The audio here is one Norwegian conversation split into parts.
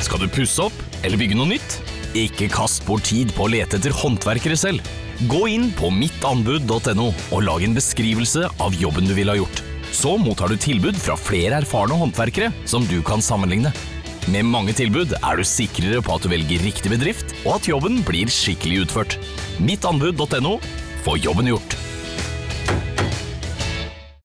Skal du pusse opp eller bygge noe nytt? Ikke kast bort tid på å lete etter håndverkere selv. Gå inn på mittanbud.no og lag en beskrivelse av jobben du ville ha gjort. Så mottar du tilbud fra flere erfarne håndverkere som du kan sammenligne. Med mange tilbud er du sikrere på at du velger riktig bedrift, og at jobben blir skikkelig utført. Mittanbud.no få jobben gjort.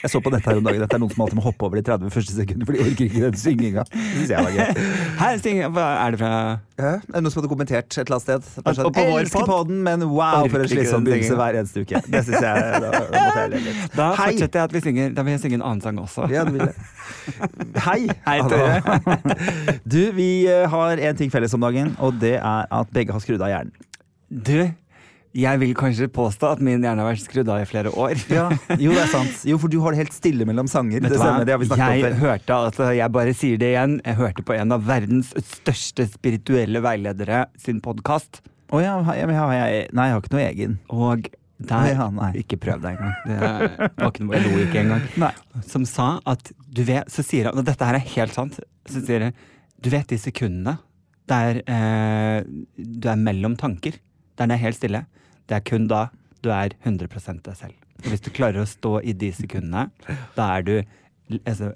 Jeg så på dette her om dagen. Dette er noen som alltid må hoppe over de 30 første sekundene, for de orker ikke den synginga. Hei. Her Hva er det fra? Ja, er det noen som hadde kommentert et eller annet sted? Sånn, Og på vår Elsker podd? podden, men wow, for en slitsom begynnelse hver eneste uke. Det synes jeg, da, da jeg. Da fortsetter jeg at vi synger Da vil jeg synge en annen sang også. Ja, du vil det. Hei! Hei, Tore. Du, vi eh, har en ting felles om dagen, og det er at begge har skrudd av hjernen. Du, jeg vil kanskje påstå at min hjerne har vært skrudd av i flere år. Ja, jo, det er sant. Jo, for du har det helt stille mellom sanger. Det stemmer, det har vi jeg om hørte altså, jeg bare sier det igjen, jeg hørte på en av verdens største spirituelle veiledere sin podkast. Å ja, jeg, har jeg, nei, jeg har ikke noe egen. Og der Ja. Ikke prøv deg engang. Det var ikke noe, jeg lo ikke engang. Nei. Som sa at du vet Så sier han, og dette her er helt sant, så sier han Du vet de sekundene der eh, du er mellom tanker, der det er helt stille. Det er kun da du er 100 deg selv. Og hvis du klarer å stå i de sekundene, da er du altså,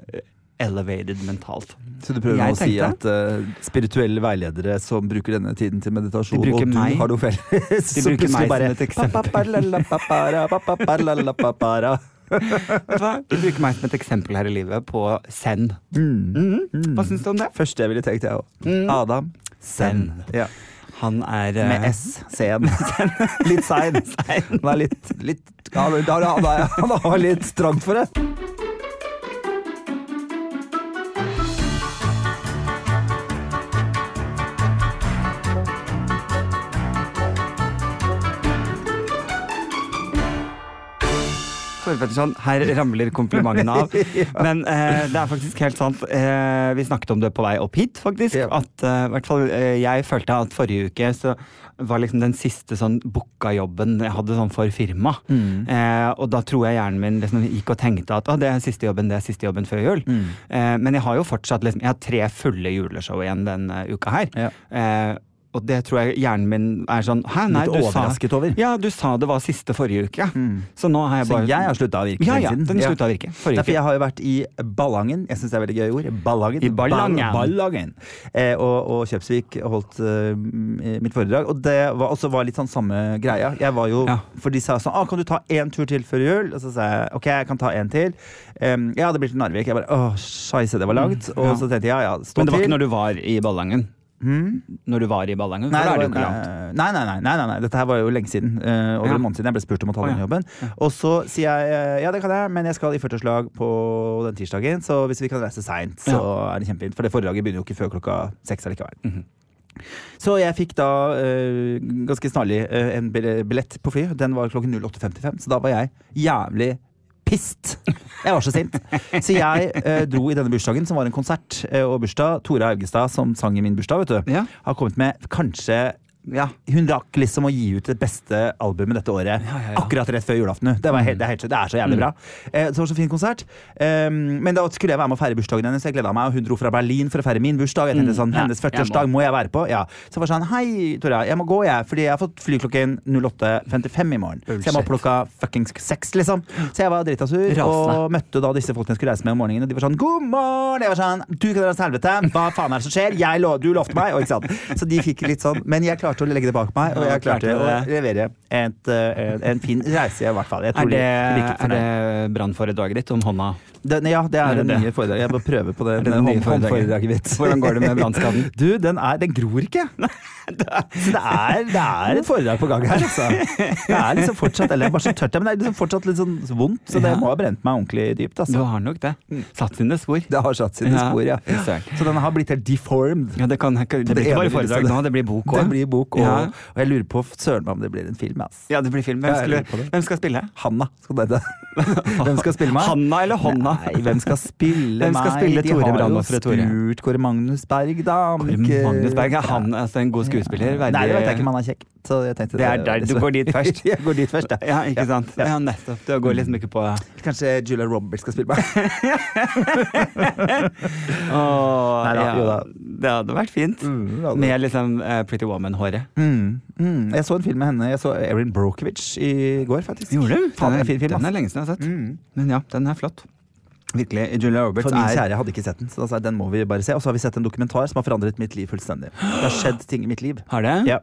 elevated mentalt. Så du prøver Jeg å si at uh, spirituelle veiledere som bruker denne tiden til meditasjon, og du meg. har noe felles De bruker meg som et eksempel. du bruker meg som et eksempel her i livet på zen. Mm. Mm. Hva syns du om det? Første jeg ville tenkt, jeg òg. Mm. Adam Zen. Ja. Han er eh, Med S. Sen. litt sein. sein. Han er litt, litt han har litt trangt for det. Tore sånn, her ramler komplimentene av. Men eh, det er faktisk helt sant. Eh, vi snakket om det på vei opp hit, faktisk. Ja. At eh, hvert fall, eh, jeg følte at forrige uke så var liksom den siste sånn booka jobben jeg hadde sånn for firma. Eh, og da tror jeg hjernen min liksom gikk og tenkte at ah, det er siste jobben, det er siste jobben før jul. Eh, men jeg har jo fortsatt liksom, jeg har tre fulle juleshow igjen denne uka her. Ja. Og det tror jeg hjernen min er sånn Hæ, nei, Litt du sa overrasket over. Ja, du sa det var siste forrige uke. Så nå har jeg Så jeg har slutta å virke Ja, ja, den slutta å virke. Forrige Derfor uke. jeg har jo vært i Ballangen. Jeg syns det er veldig gøy ord. Ballangen. I Ballangen. Ballangen. Eh, og, og Kjøpsvik holdt uh, mitt foredrag. Og det var, også var litt sånn samme greia. Jeg var jo, Ja. For de sa sånn ah, 'Kan du ta én tur til før jul?' Og så sa jeg ok, jeg kan ta en til. Um, jeg hadde blitt til Narvik. Jeg bare åh, scheisse, det var langt. Mm, ja. så tenkte jeg ja, ja, stå Men det var til. ikke når du var i Ballangen? Når du var i Ballangen? Nei, var, nei, nei, nei, nei, nei. Dette her var jo lenge siden. Uh, over Ja. en måned siden jeg ble spurt om å ta Å, den ja. jobben. Og så sier jeg eh, ja, det kan jeg, men jeg skal i 40-årslag på den tirsdagen. Så hvis vi kan reise seint, så er det kjempefint. For det foredraget begynner jo ikke før klokka seks allikevel. Mhm. Så jeg fikk da uh, ganske snarlig uh, en billett på fly. Den var klokken 08.55, så da var jeg jævlig pissed. Jeg var så sint. Så jeg eh, dro i denne bursdagen, som var en konsert eh, og bursdag. Tore Augestad, som sang i min bursdag, vet du, Ja. har kommet med kanskje ja, Hun rakk liksom å gi ut det beste albumet dette året. Ja, ja. Akkurat rett før julaften. Det, var helt, det, er helt, det er så jævlig bra. Eh, det var så fin konsert. Um, men da skulle jeg være med å feire bursdagen hennes. Jeg gleda meg, og Hun dro fra Berlin for å feire min bursdag. Jeg tenkte sånn, Ja, Hennes 40-årsdag må jeg være på. Ja. Så jeg var sånn Hei, Tora, jeg må gå, jeg. Fordi jeg har fått fly klokken 08.55 i morgen. Så jeg må plukke fuckings seks, liksom. Så jeg var drita sur, og møtte da disse folkene jeg skulle reise med om morgenen. Og de var sånn God morgen! Jeg var sånn Du kan dra til helvete! Hva faen er det som skjer? Jeg lov, du lovte meg! Og? Så de fikk litt sånn Men jeg klarte å legge det bak meg, og jeg klarte klarte å det. levere et, eh, en fin reise, i hvert fall. Er tror det, de virket fornøyd. det brannforedraget ditt om hånda? Den, ja, det er Er det det det? nye foredraget. Jeg må prøve på det. Det det nye foredraget? håndforedraget mitt. Hvordan går det med brannskaden? Du, den, er, den gror ikke. Så det er, det er et foredrag på gang her, altså. Det er liksom fortsatt Eller er bare så tørt, men det er liksom fortsatt litt sånn vondt, så det må ha brent meg ordentlig dypt. Du Altså. har nok det. Satt sine spor. Det har satt sine Ja, spor, ja. Så den har blitt helt deformed. Ja, det, kan, det blir ikke bare foredrag nå, det blir bok Det òg. Bok og, Ja. og jeg lurer på søren meg om det blir en film. ass. Ja, det blir film. Hvem, Ja, det. hvem skal spille? Hanna skal det det. Hvem skal spille meg? Hanna eller Honna? Nei, hvem skal spille Hvem skal meg? spille De Tore har jo spurt Kåre Magnus Berg, da. Kåre Magnus Berg, er han altså, en god skuespiller? Verdig- Nei, det vet jeg ikke om han er kjekk. Så jeg tenkte Det er der du går dit først. jeg går dit først, da. Ja, ikke sant? Ja. Nettopp. Du går liksom ikke på Kanskje Julia Roberts skal spille meg. oh, Nei, da, ja, jo da. Det hadde vært fint. Mm, Med liksom uh, Pretty Woman-håret. Mm, mm. Jeg så en film med henne. Jeg så Erin Brokovich i går, faktisk. Gjorde du? Faen, den, er fin film, Den er lenge siden jeg har sett. Mm. Men ja, den er flott. Virkelig. Julia Roberts For min er kjære hadde ikke sett den, så jeg den må vi bare se. Og så har vi sett en dokumentar som har forandret mitt liv fullstendig. Det har skjedd ting i mitt liv. Har det? Ja.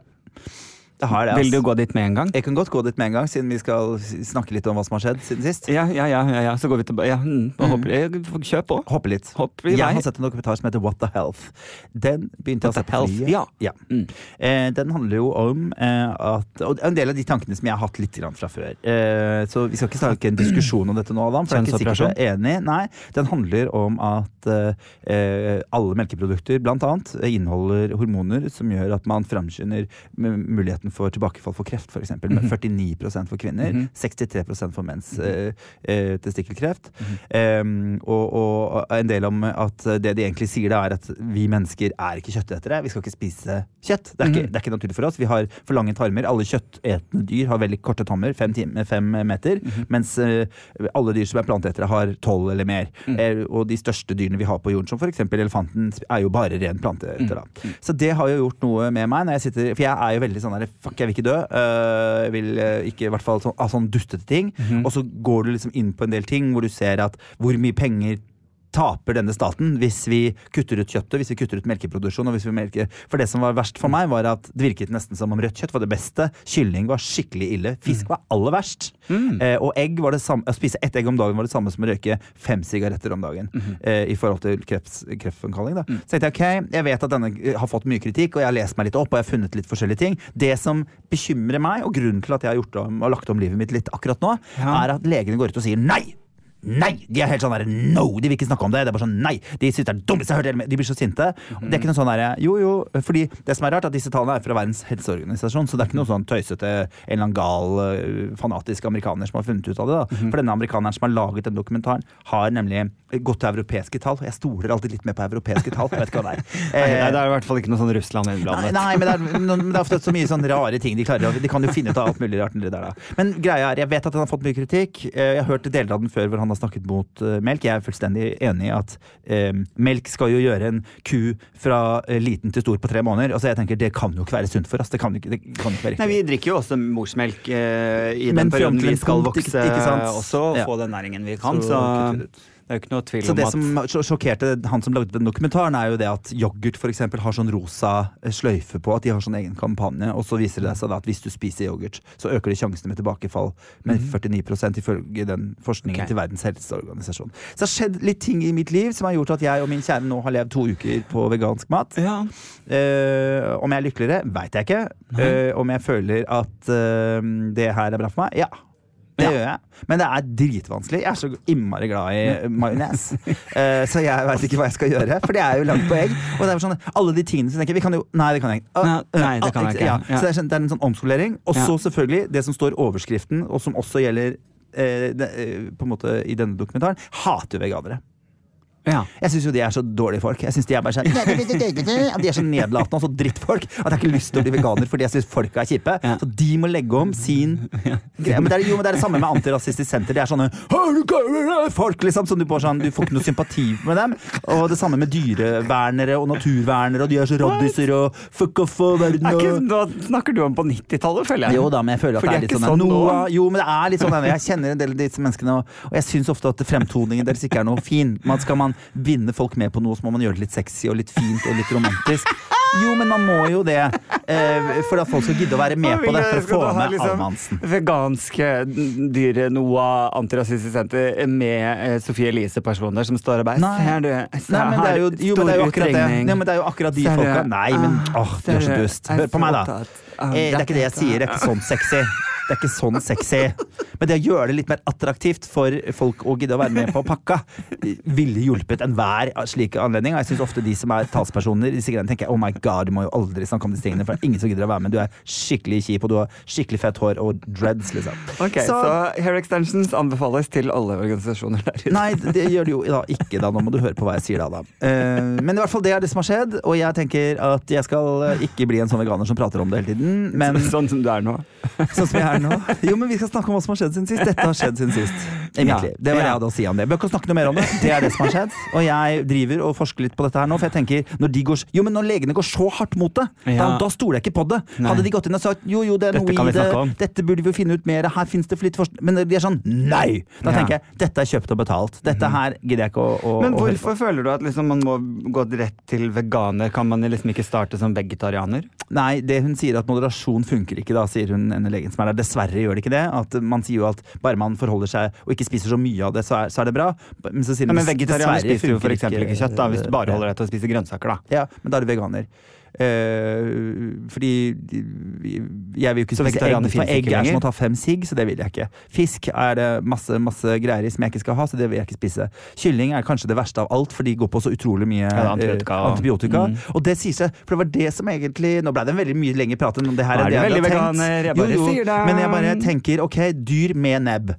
Det har det, Vil du gå dit med en gang? Jeg kan godt gå dit med en gang, siden vi skal snakke litt om hva som har skjedd siden sist. Ja, ja, ja. ja, ja. Så går vi tilbake. Ja, mm, og hopper, eh, Kjør på. Hoppe litt. Hopp jeg har sett en dokumentar som heter What the Health. Den begynte jeg å What se på Health, flyet. ja. Mm. Eh, den handler jo om eh, at Og en del av de tankene som jeg har hatt litt grann fra før. Eh, så vi skal ikke snakke en diskusjon om dette nå, Adam. For jeg er ikke sikkert er enig. Nei, Den handler om at eh, alle melkeprodukter blant annet inneholder hormoner som gjør at man framskynder m- for tilbakefall for kreft, f.eks. med 49 for kvinner, Mhm. 63 for menns eh, eh, testikkelkreft. Um, og, og en del om at det de egentlig sier, da er at vi mennesker er ikke kjøttetere. Vi skal ikke spise kjøtt. Det er, ikke, Mhm. det er ikke naturlig for oss. Vi har for lange tarmer. Alle kjøttetende dyr har veldig korte tommer, fem, time, fem meter. Mhm. Mens eh, alle dyr som er planteetere, har tolv eller mer. Mhm. Eh, og de største dyrene vi har på jorden, som f.eks. elefanten, er jo bare ren planteeter. da. Mhm. Så det har jo gjort noe med meg. når jeg sitter, For jeg er jo veldig sånn der Fuck, jeg vil ikke dø. Eh, jeg vil eh, ikke i hvert fall sånn, ah, sånn dustete ting. Mhm. Og så går du liksom inn på en del ting hvor du ser at hvor mye penger taper denne staten hvis vi kutter ut kjøttet, hvis vi kutter ut melkeproduksjon. og hvis vi melker. For det som var verst for meg, var at det virket nesten som om rødt kjøtt var det beste. Kylling var skikkelig ille. Fisk var aller verst. Eh, og egg var det samme, å spise ett egg om dagen var det samme som å røyke fem sigaretter om dagen. eh, I forhold til kreftfremkalling. Da. Så tenkte jeg ok, jeg vet at denne har fått mye kritikk, og jeg har lest meg litt opp og jeg har funnet litt forskjellige ting. Det som bekymrer meg, og grunnen til at jeg har gjort om, har lagt om livet mitt litt akkurat nå, Ja. er at legene går ut og sier nei! Nei! De er helt sånn der, no! De vil ikke snakke om det. Det er bare sånn, nei! De synes det er dummeste jeg har hørt. hele De blir så sinte. Det er ikke noe sånn der, jo, jo, fordi det som er rart, er at disse tallene er fra Verdens helseorganisasjon, så det er ikke noe sånn tøysete, en eller annen gal, eh, fanatisk amerikaner som har funnet ut av det. da. For denne amerikaneren som har laget den dokumentaren, har nemlig gått til europeiske tall. Jeg stoler alltid litt mer på europeiske tall. Jeg vet ikke hva det er. Nei, nei, det er i hvert fall ikke noe sånn Russland Nei, innblandet. nei men, det er, men det er ofte så mye sånn rare ting de klarer. De kan jo finne ut av alt mulig rart. Men greia er, jeg vet at den har fått mye kritikk. Eh, Jeg har hørt deler av den før hvor han har snakket mot eh, melk. Jeg er fullstendig enig i at eh, melk skal jo gjøre en ku fra eh, liten til stor på tre måneder. Altså jeg tenker Det kan jo ikke være sunt for oss. Det kan ikke, det kan ikke være Nei. Vi drikker jo også morsmelk i Men den perioden vi skal vokse ikke- ikke også, og Ja. få den næringen vi kan. Så Så. Det er jo ikke noe tvil Så om det at som sjokkerte han som lagde den dokumentaren, er jo det at yoghurt for eksempel, har sånn rosa eh, sløyfe på. At de har sånn egen kampanje. Og så viser det seg da at hvis du spiser yoghurt, så øker det sjansene med tilbakefall med 49% ifølge den forskningen okay. til Verdens helseorganisasjon. Så det har skjedd litt ting i mitt liv som har gjort at jeg og min kjære nå har levd to uker på vegansk mat. Ja. Uh, om jeg er lykkeligere, veit jeg ikke. Uh, om jeg føler at uh, det her er bra for meg? Ja. Det Ja. gjør jeg. Men det er dritvanskelig. Jeg er så innmari glad i majones. Eh, så jeg veit ikke hva jeg skal gjøre, for det er jo langt på egg. Og det er sånn, alle de tingene som tenker Vi kan jo Nei, det kan jeg ikke. Nei, nei, det kan jeg ikke. Ja. Ja. Så det er, det en sånn omskolering. Og så selvfølgelig det som står overskriften, og som også gjelder eh, eh, på en måte i denne dokumentaren, hater veganere. Ja. Jeg syns jo de er så dårlige folk. Jeg synes De er bare sånn De er så nedlatende og så drittfolk at jeg har ikke lyst til å bli veganer fordi jeg syns folka er kjipe. Ja. Så de må legge om sin greie. Men det er, jo, men det er det samme med Antirasistisk Senter. De er sånne «Har du ikke- folk liksom som du får sånn Du får ikke noe sympati med dem. Og det samme med dyrevernere og naturvernere, og de er så raddiser og fuck off og verden Er og da snakker du om på 90-tallet, føler jeg. jo da, men jeg føler at det er er litt sånn, sånn. Noah, Jo, men det er litt sånn Jeg kjenner en del av disse menneskene, og jeg syns ofte at fremtoningen deres ikke er noe fin. Man Skal man vinne folk med på noe, så må man gjøre det litt sexy og litt fint og litt romantisk. Jo, men man må jo det eh, for at folk skal gidde å være med på det. For å få med liksom Almansen. Veganske dyre Noah Antirasistisk Senter med eh, Sofie Elise-personer som står og bare Nei. Ser du, ser Nei, men det er jo, jo, men det er jo akkurat det. Nei, men det er jo akkurat de folka. Nei, men Ah, åh, du er så dust. Hør på meg, da. Eh, det er ikke det jeg sier. Det er ikke sånn sexy. Det er ikke sånn sexy. Men det å gjøre det litt mer attraktivt for folk å gidde å være med på pakka, ville hjulpet enhver slik anledning. Og jeg syns ofte de som er talspersoner, disse greiene tenker oh my god, du må jo aldri snakke om disse tingene, for det er ingen som gidder å være med. Du er skikkelig kjip, og du har skikkelig fett hår og dreads, liksom. Ok, så, hair extensions anbefales til alle organisasjoner der ute. Nei, det gjør det jo da ikke, da. Nå må du høre på hva jeg sier da, da. Uh, men i hvert fall det er det som har skjedd, og jeg tenker at jeg skal eh, ikke bli en sånn veganer som prater om det hele tiden, men Sånn som du er nå. sånn som jeg er nå. Jo, men vi skal snakke om hva som har skjedd siden sist. Dette har skjedd siden sist. Egentlig. Ja. Det var det jeg hadde å si om det. Bør ikke snakke noe mer om det. Det er det som har skjedd. Og jeg driver og forsker litt på dette her nå, for jeg tenker når de går Jo, men når legene går så hardt mot det, da, da stoler jeg ikke på det. Hadde de gått inn og sagt jo, jo, det er noe i det, dette burde vi jo finne ut mer, her fins det for forskning Men de er sånn nei! Da tenker jeg dette er kjøpt og betalt. Dette her gidder jeg ikke å, å Men hvorfor føler du at liksom man må gå rett til veganer? Kan man liksom ikke starte som vegetarianer? Nei, det hun sier at moderasjon funker ikke, da, sier hun ene legen som er der. Dessverre gjør det ikke det. At Man sier jo at bare man forholder seg og ikke spiser så mye av det, så er, så er det bra. Men, så sier Ja, men vegetarianer spiser jo f.eks. ikke kjøtt, da, hvis du bare holder deg til å spise grønnsaker. da. Ja, men da er du veganer. Eh, fordi jeg vil jo ikke Så spise egg, for finnes egg ikke er som å ta fem sigg, så det vil jeg ikke. Fisk er det masse, masse greier i som jeg ikke skal ha, så det vil jeg ikke spise. Kylling er kanskje det verste av alt, for de går på så utrolig mye Ja, antibiotika eh, og- antibiotika. Mm. Og det sier seg, for det var det som egentlig Nå ble det en veldig mye lengre prat enn det her. Er det, det jeg veldig veganer, jeg bare sier det. Men jeg bare tenker, ok, dyr med nebb.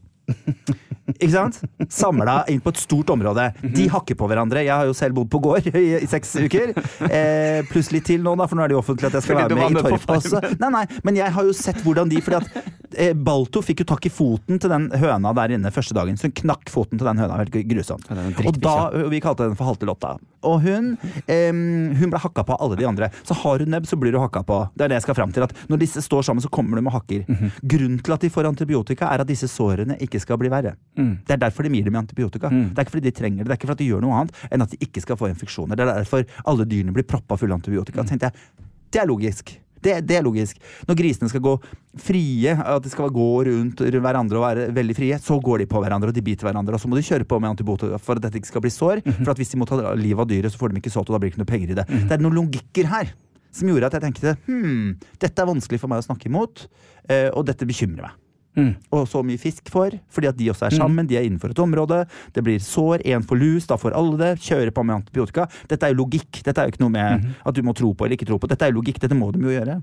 Ikke sant? Samla inn på et stort område. Mhm. De hakker på hverandre. Jeg har jo selv bodd på gård i, i seks uker. Eh, pluss litt til nå, da, for nå er det jo offentlig at jeg skal være med med i Torp også. Nei, nei, men jeg har jo sett hvordan de Fordi at eh, Balto fikk jo tak i foten til den høna der inne første dagen, så hun knakk foten til den høna. Helt grusomt. Ja, Og da. Vi kalte den for Haltelotta. Og hun, eh, hun ble hakka på av alle de andre. Så har hun nebb, så blir du hakka på. Det er det jeg skal fram til. At når disse står sammen, så kommer de med hakker. Mhm. Grunnen til at de får antibiotika, er at disse sårene ikke skal bli verre. Mm. Det er derfor de gir dem antibiotika. Det er ikke fordi de trenger det, det er ikke fordi de gjør noe annet enn at de ikke skal få infeksjoner. Det er derfor alle dyrene blir proppa fulle av antibiotika. tenkte jeg, Det er logisk. Det, det er logisk. Når grisene skal gå frie, at de skal gå rundt hverandre og være veldig frie, så går de på hverandre og de biter hverandre. Og så må de kjøre på med antibiotika for at dette ikke skal bli sår. For at hvis de må ta livet av dyret, så får de ikke sått, og da blir det ikke noe penger i det. Det er noen logikker her som gjorde at jeg tenkte hm, dette er vanskelig for meg å snakke imot, eh, og dette bekymrer meg. Mm. Og så mye fisk får, fordi at de også er sammen, de er innenfor et område. Det blir sår, én får lus, da får alle det. Kjører på med antibiotika. Dette er jo logikk. Dette er jo ikke noe med at du må tro på eller ikke tro på. Dette er jo logikk, dette må de jo gjøre.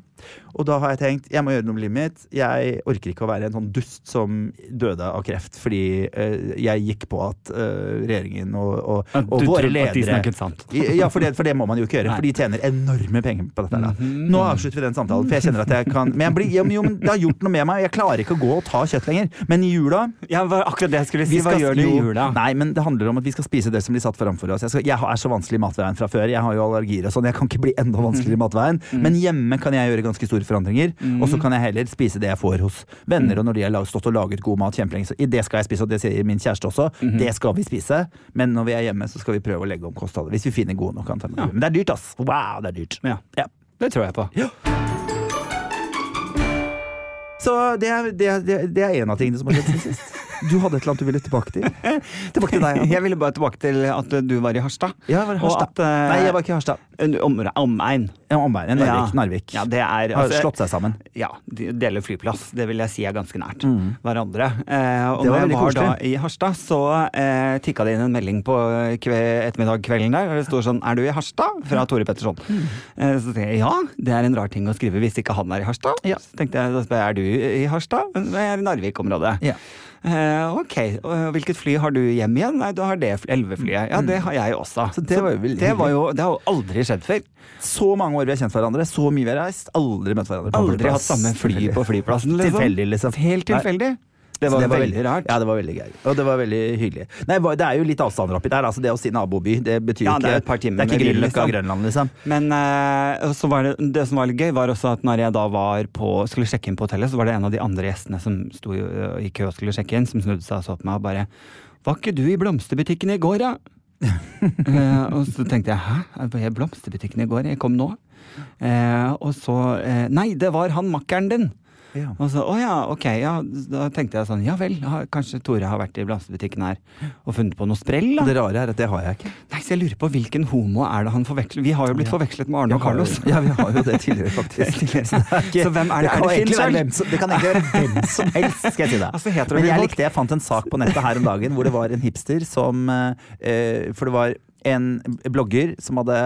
Og da har jeg tenkt, jeg må gjøre noe med livet mitt. Jeg orker ikke å være en sånn dust som døde av kreft fordi uh, jeg gikk på at uh, regjeringen og, og, og du våre trodde at de snakket sant. ja, for det, for det må man jo ikke gjøre, Nei. for de tjener enorme penger på dette. Da. Mhm. Nå avslutter vi den samtalen, for jeg kjenner at jeg kan Men, jeg blir, jo, men det har gjort noe med meg. Jeg klarer ikke å gå og ta kjøtt lenger. Men i jula Ja, hva, akkurat det jeg skulle si. Hva gjør du i jula? Nei, men det handler om at vi skal spise det som blir satt framfor oss. Jeg, skal, jeg er så vanskelig i matveien fra før. Jeg har jo allergier og sånn. Jeg kan ikke bli enda vanskeligere i matveien. Mm. Men hjemme kan jeg gjøre ganske store forandringer. Og så kan jeg heller spise det jeg får hos venner, Mm. og når de har stått og laget god mat kjempelenge. Så i det skal jeg spise, og det sier min kjæreste også. Mhm. Det skal vi spise. Men når vi er hjemme, så skal vi prøve å legge om kostholdet. Hvis vi finner gode nok alternativer. Ja. Men det er dyrt, ass. Wow, det er dyrt. Ja, Ja. det tror jeg på. Så det er, det, er, det er- en av tingene som har skjedd siden sist. Du hadde et eller annet du ville tilbake til? Tilbake til deg, ja. Jeg ville bare tilbake til at du var i Harstad. Ja, jeg var i Harstad. at, uh, Nei, jeg var ikke i Harstad. Omegn. Om, omegn. Omveien. Narvik. Ja. Narvik. Ja, det er har altså- slått seg sammen. Ja, de deler flyplass. Det vil jeg si er ganske nært hverandre. Uh, og Mm. Det var når jeg var da i Harstad, så uh, tikka det inn en melding på kve ettermiddag kvelden der. Og det sto sånn 'Er du i Harstad?' fra Tore Petterson. Mm. Uh, så tenkte jeg ja, det er en rar ting å skrive hvis ikke han er i Harstad. Ja. Så tenkte jeg da spør jeg er du i Harstad? Jeg er i Narvik-området. Ja. Eh, ok, og hvilket fly har du hjem igjen? Nei, du har det elveflyet. Ja, det har jeg også. Så det var jo veldig det, var jo, det har jo aldri skjedd før. Så mange år vi har kjent hverandre, så mye vi har reist. Aldri møtt hverandre på Aldri hatt samme fly på flyplassen. Liksom. Tilfeldig, liksom. Helt Nei. Tilfeldig. Det var, veldig rart. Ja, det var veldig gøy. Og det var veldig hyggelig. Nei, det er jo litt avstander oppi der. Altså det å si naboby, det betyr Ja, ikke det er et par timer Det er med bil, liksom. Grønland, liksom. Men uh, så var det, det som var litt gøy, var også at når jeg da var på, skulle sjekke inn på hotellet, så var det en av de andre gjestene som sto i, kø og skulle sjekke inn, som snudde seg og så på meg og bare Var ikke du i blomsterbutikken i går, da? uh, og så tenkte jeg hæ, jeg var i blomsterbutikken i går? Jeg kom nå. Uh, og så Nei, det var han makkeren din! Ja. Og så, å ja, ok, ja, da tenkte jeg sånn, ja vel, kanskje Tore har vært i blomsterbutikken her og funnet på noe sprell, da. Det rare er at det har jeg ikke. Nei, så jeg lurer på hvilken homo er det han forveksler Vi har jo blitt forvekslet med Arne og jo- Carlos. Ja, vi har jo det tidligere, faktisk. Tidligere. Så, det er ikke- Så hvem er det? kan Er det hvem som- Det kan egentlig være hvem som helst, skal jeg si det. Altså, det Men jeg likte, jeg fant en sak på nettet her om dagen hvor det var en hipster som eh, For det var en blogger som hadde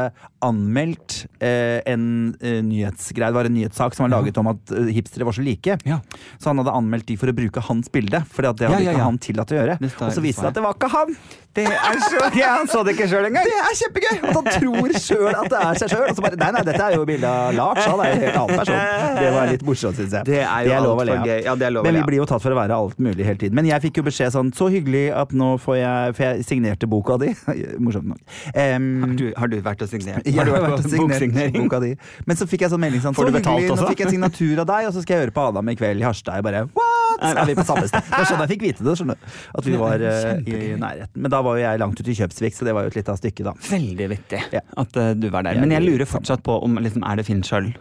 anmeldt eh, en eh, nyhetsgreie. Det var en nyhetssak som var laget om at eh, hipstere var så like. Ja. Så han hadde anmeldt de for å bruke hans bilde, for det Ja, hadde ja, ikke han tillatt å gjøre. Og så viste det seg at det var ikke han! Det er så gøy! Han så det ikke sjøl engang! Det er kjempegøy! At han tror sjøl at det er seg sjøl. Og så bare Nei, nei, dette er jo bilde av Lars. Han er jo en helt annen person. Det var litt morsomt, syns jeg. Det er jo lov å le av. Ja, det er Men vi blir jo tatt for å være alt mulig hele tiden. Men jeg fikk jo beskjed sånn Så hyggelig at nå får jeg For jeg signerte boka di. Morsomt nok. Um, Har du, har du vært og signert? Har du vært vært og signert boka di. Men så fikk jeg sånn melding sånn Får Så du betalt hyggelig, nå fikk jeg signatur av deg, og så skal jeg høre på Adam i kveld i Harstad. Jeg bare What?! Er vi på samme sted? Det var sånn jeg fikk vite det, skjønner du. At vi var uh, i nærheten. Men da var jo jeg langt ute i Kjøpsvik, så det var jo et lite av stykket, da. Veldig vittig Ja. at uh, du var der. Men jeg lurer fortsatt på om liksom, er det Finn sjøl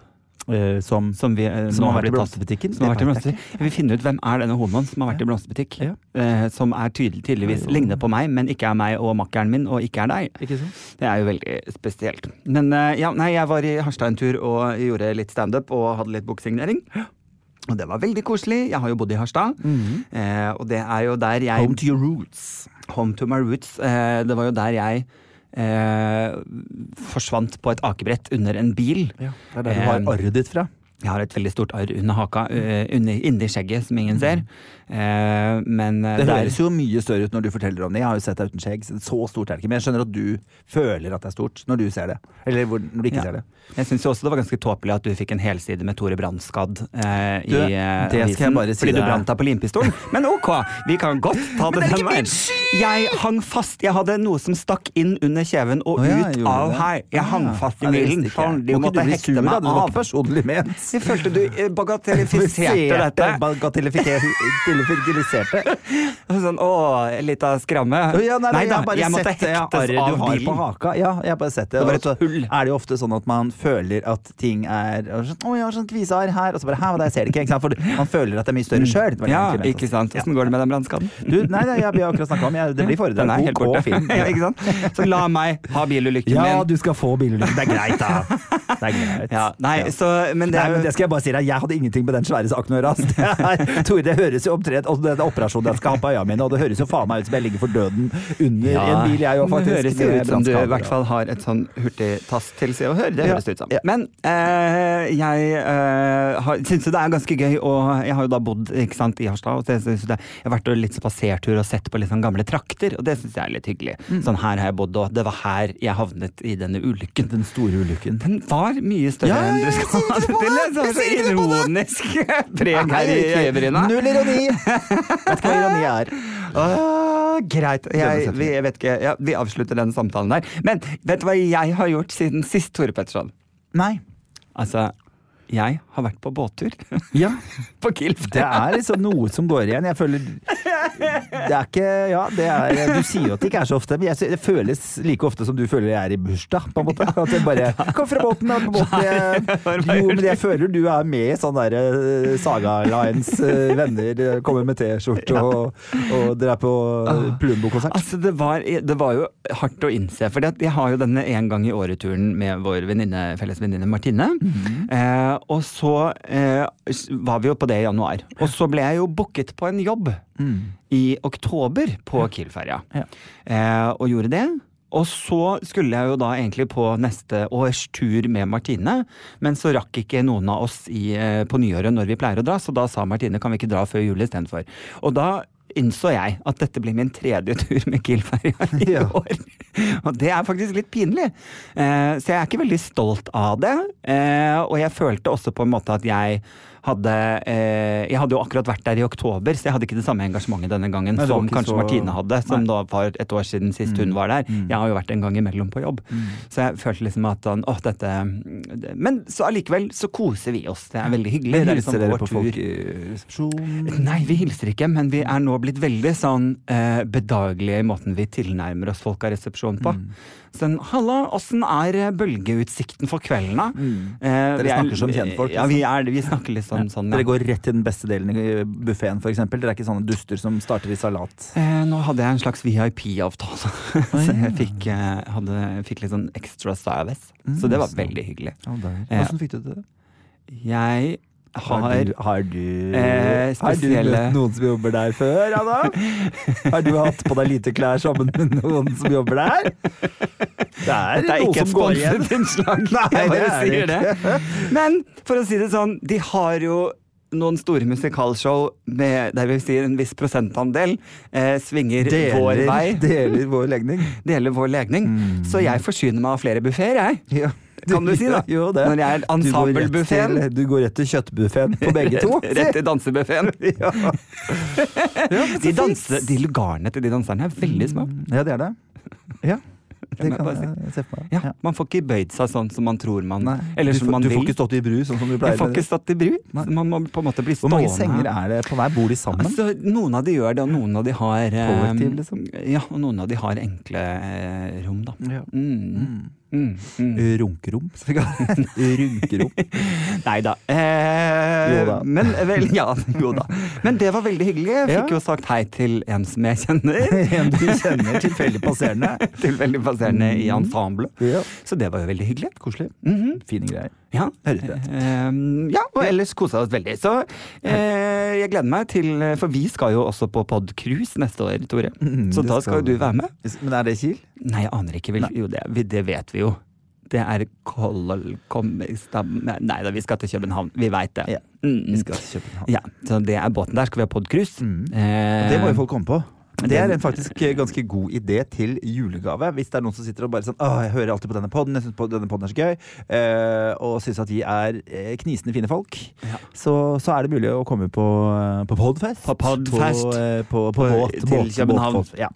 Eh, som som, vi, Som har vært i blomsterbutikken? Som har vært i blomsterbutikken. jeg vil finne ut hvem er denne homoen som har vært i blomsterbutikk. Ja. Eh, som er tydelig, tydeligvis ligner på meg, men ikke er meg og makkeren min, og ikke er deg. Ikke sant? Det er jo veldig spesielt. Men ja, nei, jeg var i Harstad en tur og gjorde litt standup og hadde litt boksignering. Og det var veldig koselig. Jeg har jo bodd i Harstad. eh, og det er jo der jeg Home to your roots. Home to my roots. Eh, det var jo der jeg eh, forsvant på et akebrett under en bil. Det er der du har Eh, arret ditt fra. Jeg har et veldig stort arr under haka, eh, under, inni skjegget, som ingen ser. Eh, men eh, Det høres jo mye større ut når du forteller om det. Jeg har jo sett deg uten skjegg, så så stort er det ikke. Men jeg skjønner at du føler at det er stort når du ser det. Eller når du ikke Ja. ser det. Jeg syns også det var ganske tåpelig at du fikk en helside med Tore Brandskadd eh, i det avisen. si fordi du brant deg på limpistolen. Men ok, vi kan godt ta det den veien. Jeg hang fast. Jeg hadde noe som stakk inn under kjeven og Nå, ja, ut av her. Jeg hang fast i ja, visste. Sånn, de måtte hekte meg av. Det var ikke personlig ment. Jeg følte du eh, bagatelliserte dette. Bagatelliserte. Sånn, å, litt av skramme. Ja, nei, nei, da, jeg, jeg måtte sett hektes av du har bilen. på haka. Ja, jeg har bare sett det. Det Og så hull. er det jo ofte sånn at man føler at ting er sånn, Å, jeg har sånn kvisearr her. Og så bare Hæ, jeg ser det ikke. ikke sant? For man føler at det er mye større sjøl. Mm. Ja, ikke sant. Åssen går det med den brannskaden? Nei, nei, jeg, vi har akkurat snakka om jeg, Det blir Den er helt OK borte. film. ja, ikke sant? Så la meg ha bilulykken Ja, min. du skal få bilulykken. Det er greit, da. Det er greit. Ja, nei, Ja. så, men det er jo det skal jeg bare si deg, jeg hadde ingenting med den svære saken å gjøre. Det, Tore, det høres jo omtrent Og den operasjonen jeg skal ha på øya mine, og det høres jo faen meg ut som jeg ligger for døden under en bil, jeg òg, faktisk. Det høres jo ut som du i hvert fall har et sånn hurtigtast til Se og Hør. Det høres det ut som. ja. Men eh, jeg uh, syns jo det er ganske gøy, og jeg har jo da bodd ikke sant, i Harstad. Og det, synes jeg, har vært og litt spasertur og sett på litt sånn gamle trakter, og det syns jeg er litt hyggelig. Mm. Sånn her har jeg bodd, og det var her jeg havnet i denne ulykken. Den store ulykken. Den var mye større Ja, enn du skal ha det til. Jeg så ironisk preg her i øyebryna. Null ironi! Vet ikke hva ironi er. Åh, greit. Jeg, vi. vi, jeg vet ikke, ja, vi avslutter den samtalen der. Men vet du hva jeg har gjort siden sist, Tore Petterson? Nei. Altså, jeg har vært på båttur. Ja. på Kilf. Det er liksom noe som går igjen. Jeg føler Det er ikke Ja, det er Du sier jo at det ikke er så ofte, men jeg, det føles like ofte som du føler jeg er i bursdag, på en måte. At det bare Kom fra båten, da! Jo, men jeg føler du er med i sånn derre eh, Saga Lines eh, venner eh, kommer med T-skjorte og, og dere er på uh, Plumbo-konsert. Altså, det var, det var jo hardt å innse, for jeg har jo denne en gang i året-turen med vår venninne, felles venninne Martine. eh, og så eh, var vi jo på det i januar. Og så ble jeg jo booket på en jobb i oktober på Kiel-ferja. Ja. Eh, og gjorde det. Og så skulle jeg jo da egentlig på neste års tur med Martine, men så rakk ikke noen av oss i, eh, på nyåret når vi pleier å dra, så da sa Martine kan vi ikke dra før jul istedenfor. Og da innså jeg at dette blir min tredje tur med Kiel-ferja i Ja. år. Og det er faktisk litt pinlig. Eh, så jeg er ikke veldig stolt av det. Eh, og jeg følte også på en måte at jeg hadde eh, Jeg hadde jo akkurat vært der i oktober, så jeg hadde ikke det samme engasjementet denne gangen Nei, som kanskje så- Martine hadde, som Nei. da var et år siden sist hun var der. Jeg har jo vært en gang imellom på jobb. Så jeg følte liksom at sånn, åh, dette Men så allikevel så koser vi oss. Det er veldig hyggelig. Det er liksom Hilser dere på tur. folkeresepsjon? Nei, vi hilser ikke, men vi er nå blitt veldig sånn eh, bedagelige i måten vi tilnærmer oss folk av resepsjon på. Sånn, halla, åssen er eh, bølgeutsikten for kvelden, da? Mm. Eh, Dere snakker er- som kjentfolk, Ja, vi, er, vi snakker litt sånn. sånn ja. Dere går rett til den beste delen i buffeen, f.eks. Dere er ikke sånne duster som starter i salat. Eh, nå hadde jeg en slags VIP-avtale, så jeg fikk, eh, hadde, fikk litt sånn extra service. Så det var veldig hyggelig. Ja. Hvordan fikk du det? Jeg har Har du, eh, har du møtt noen som jobber der før, Anna? Har du hatt på deg lite klær sammen med noen som jobber der? Det er, det er ikke et sponset innslag. Nei, det er det ikke. Men for å si det sånn, de har jo noen store musikalshow med, der vi sier en viss prosentandel eh, svinger vår vei, deler vår legning. deler vår legning. Mm. Så jeg forsyner meg av flere buffeer, jeg. Ja. Kan du si, da? Jo, det. Når jeg er ensemblebuffeen. Du går rett til kjøttbuffeen på begge to. Rett, til dansebuffeen. Ja. Ja, De, fint. danse, de lugarene til de danserne er veldig små. Ja, det er det. Ja. Det kan jeg se for meg. Ja, Man får ikke bøyd seg sånn som man tror man Nei. Eller du, som får, man du vil. får ikke stått i bru, sånn som du pleier. Jeg får ikke stått i bru. Man må på en måte bli Hvor mange senger er det på hver? Bor de sammen? Altså, noen av de gjør det, og noen av de har eh, Kollektiv, liksom? Ja, og noen av de har enkle eh, rom, da. Ja. Mm. Mm. Mm. Runkerom, som vi kaller det. Runkerom. Nei da. Eh, Jo da. Men vel, ja, jo da. Men det var veldig hyggelig. Jeg fikk Ja. jo sagt hei til en som jeg kjenner. En du kjenner tilfeldig passerende. Tilfeldig passerende i Mm. ensemblet. Ja. Så det var jo veldig hyggelig. Koselig. -hmm. Fine greier. Ja. Høres bra ut. Eh, ja, og ellers kosa oss veldig. Så eh, jeg gleder meg til For vi skal jo også på podcruise neste år, Tore. Mm, Så da skal jo du være med. Men er det Kiel? Nei, jeg aner ikke. Jo, det, det vet vi jo. Det er nei da, vi skal til København. Vi veit det. Ja, Mm, Vi skal til København. ja, så det er båten der. Skal vi ha podcruise? Mm. Eh, det må jo folk komme på. Det er en faktisk ganske god idé til julegave. Hvis det er noen som sitter og bare sånn Åh, jeg hører alltid på denne podden, jeg syns denne poden er så gøy, eh, og syns at vi er eh, knisende fine folk, Ja. så, så er det mulig å komme på, eh, på Podfest. På Podfest. På, eh, på, på, På- båt, til København. Ja.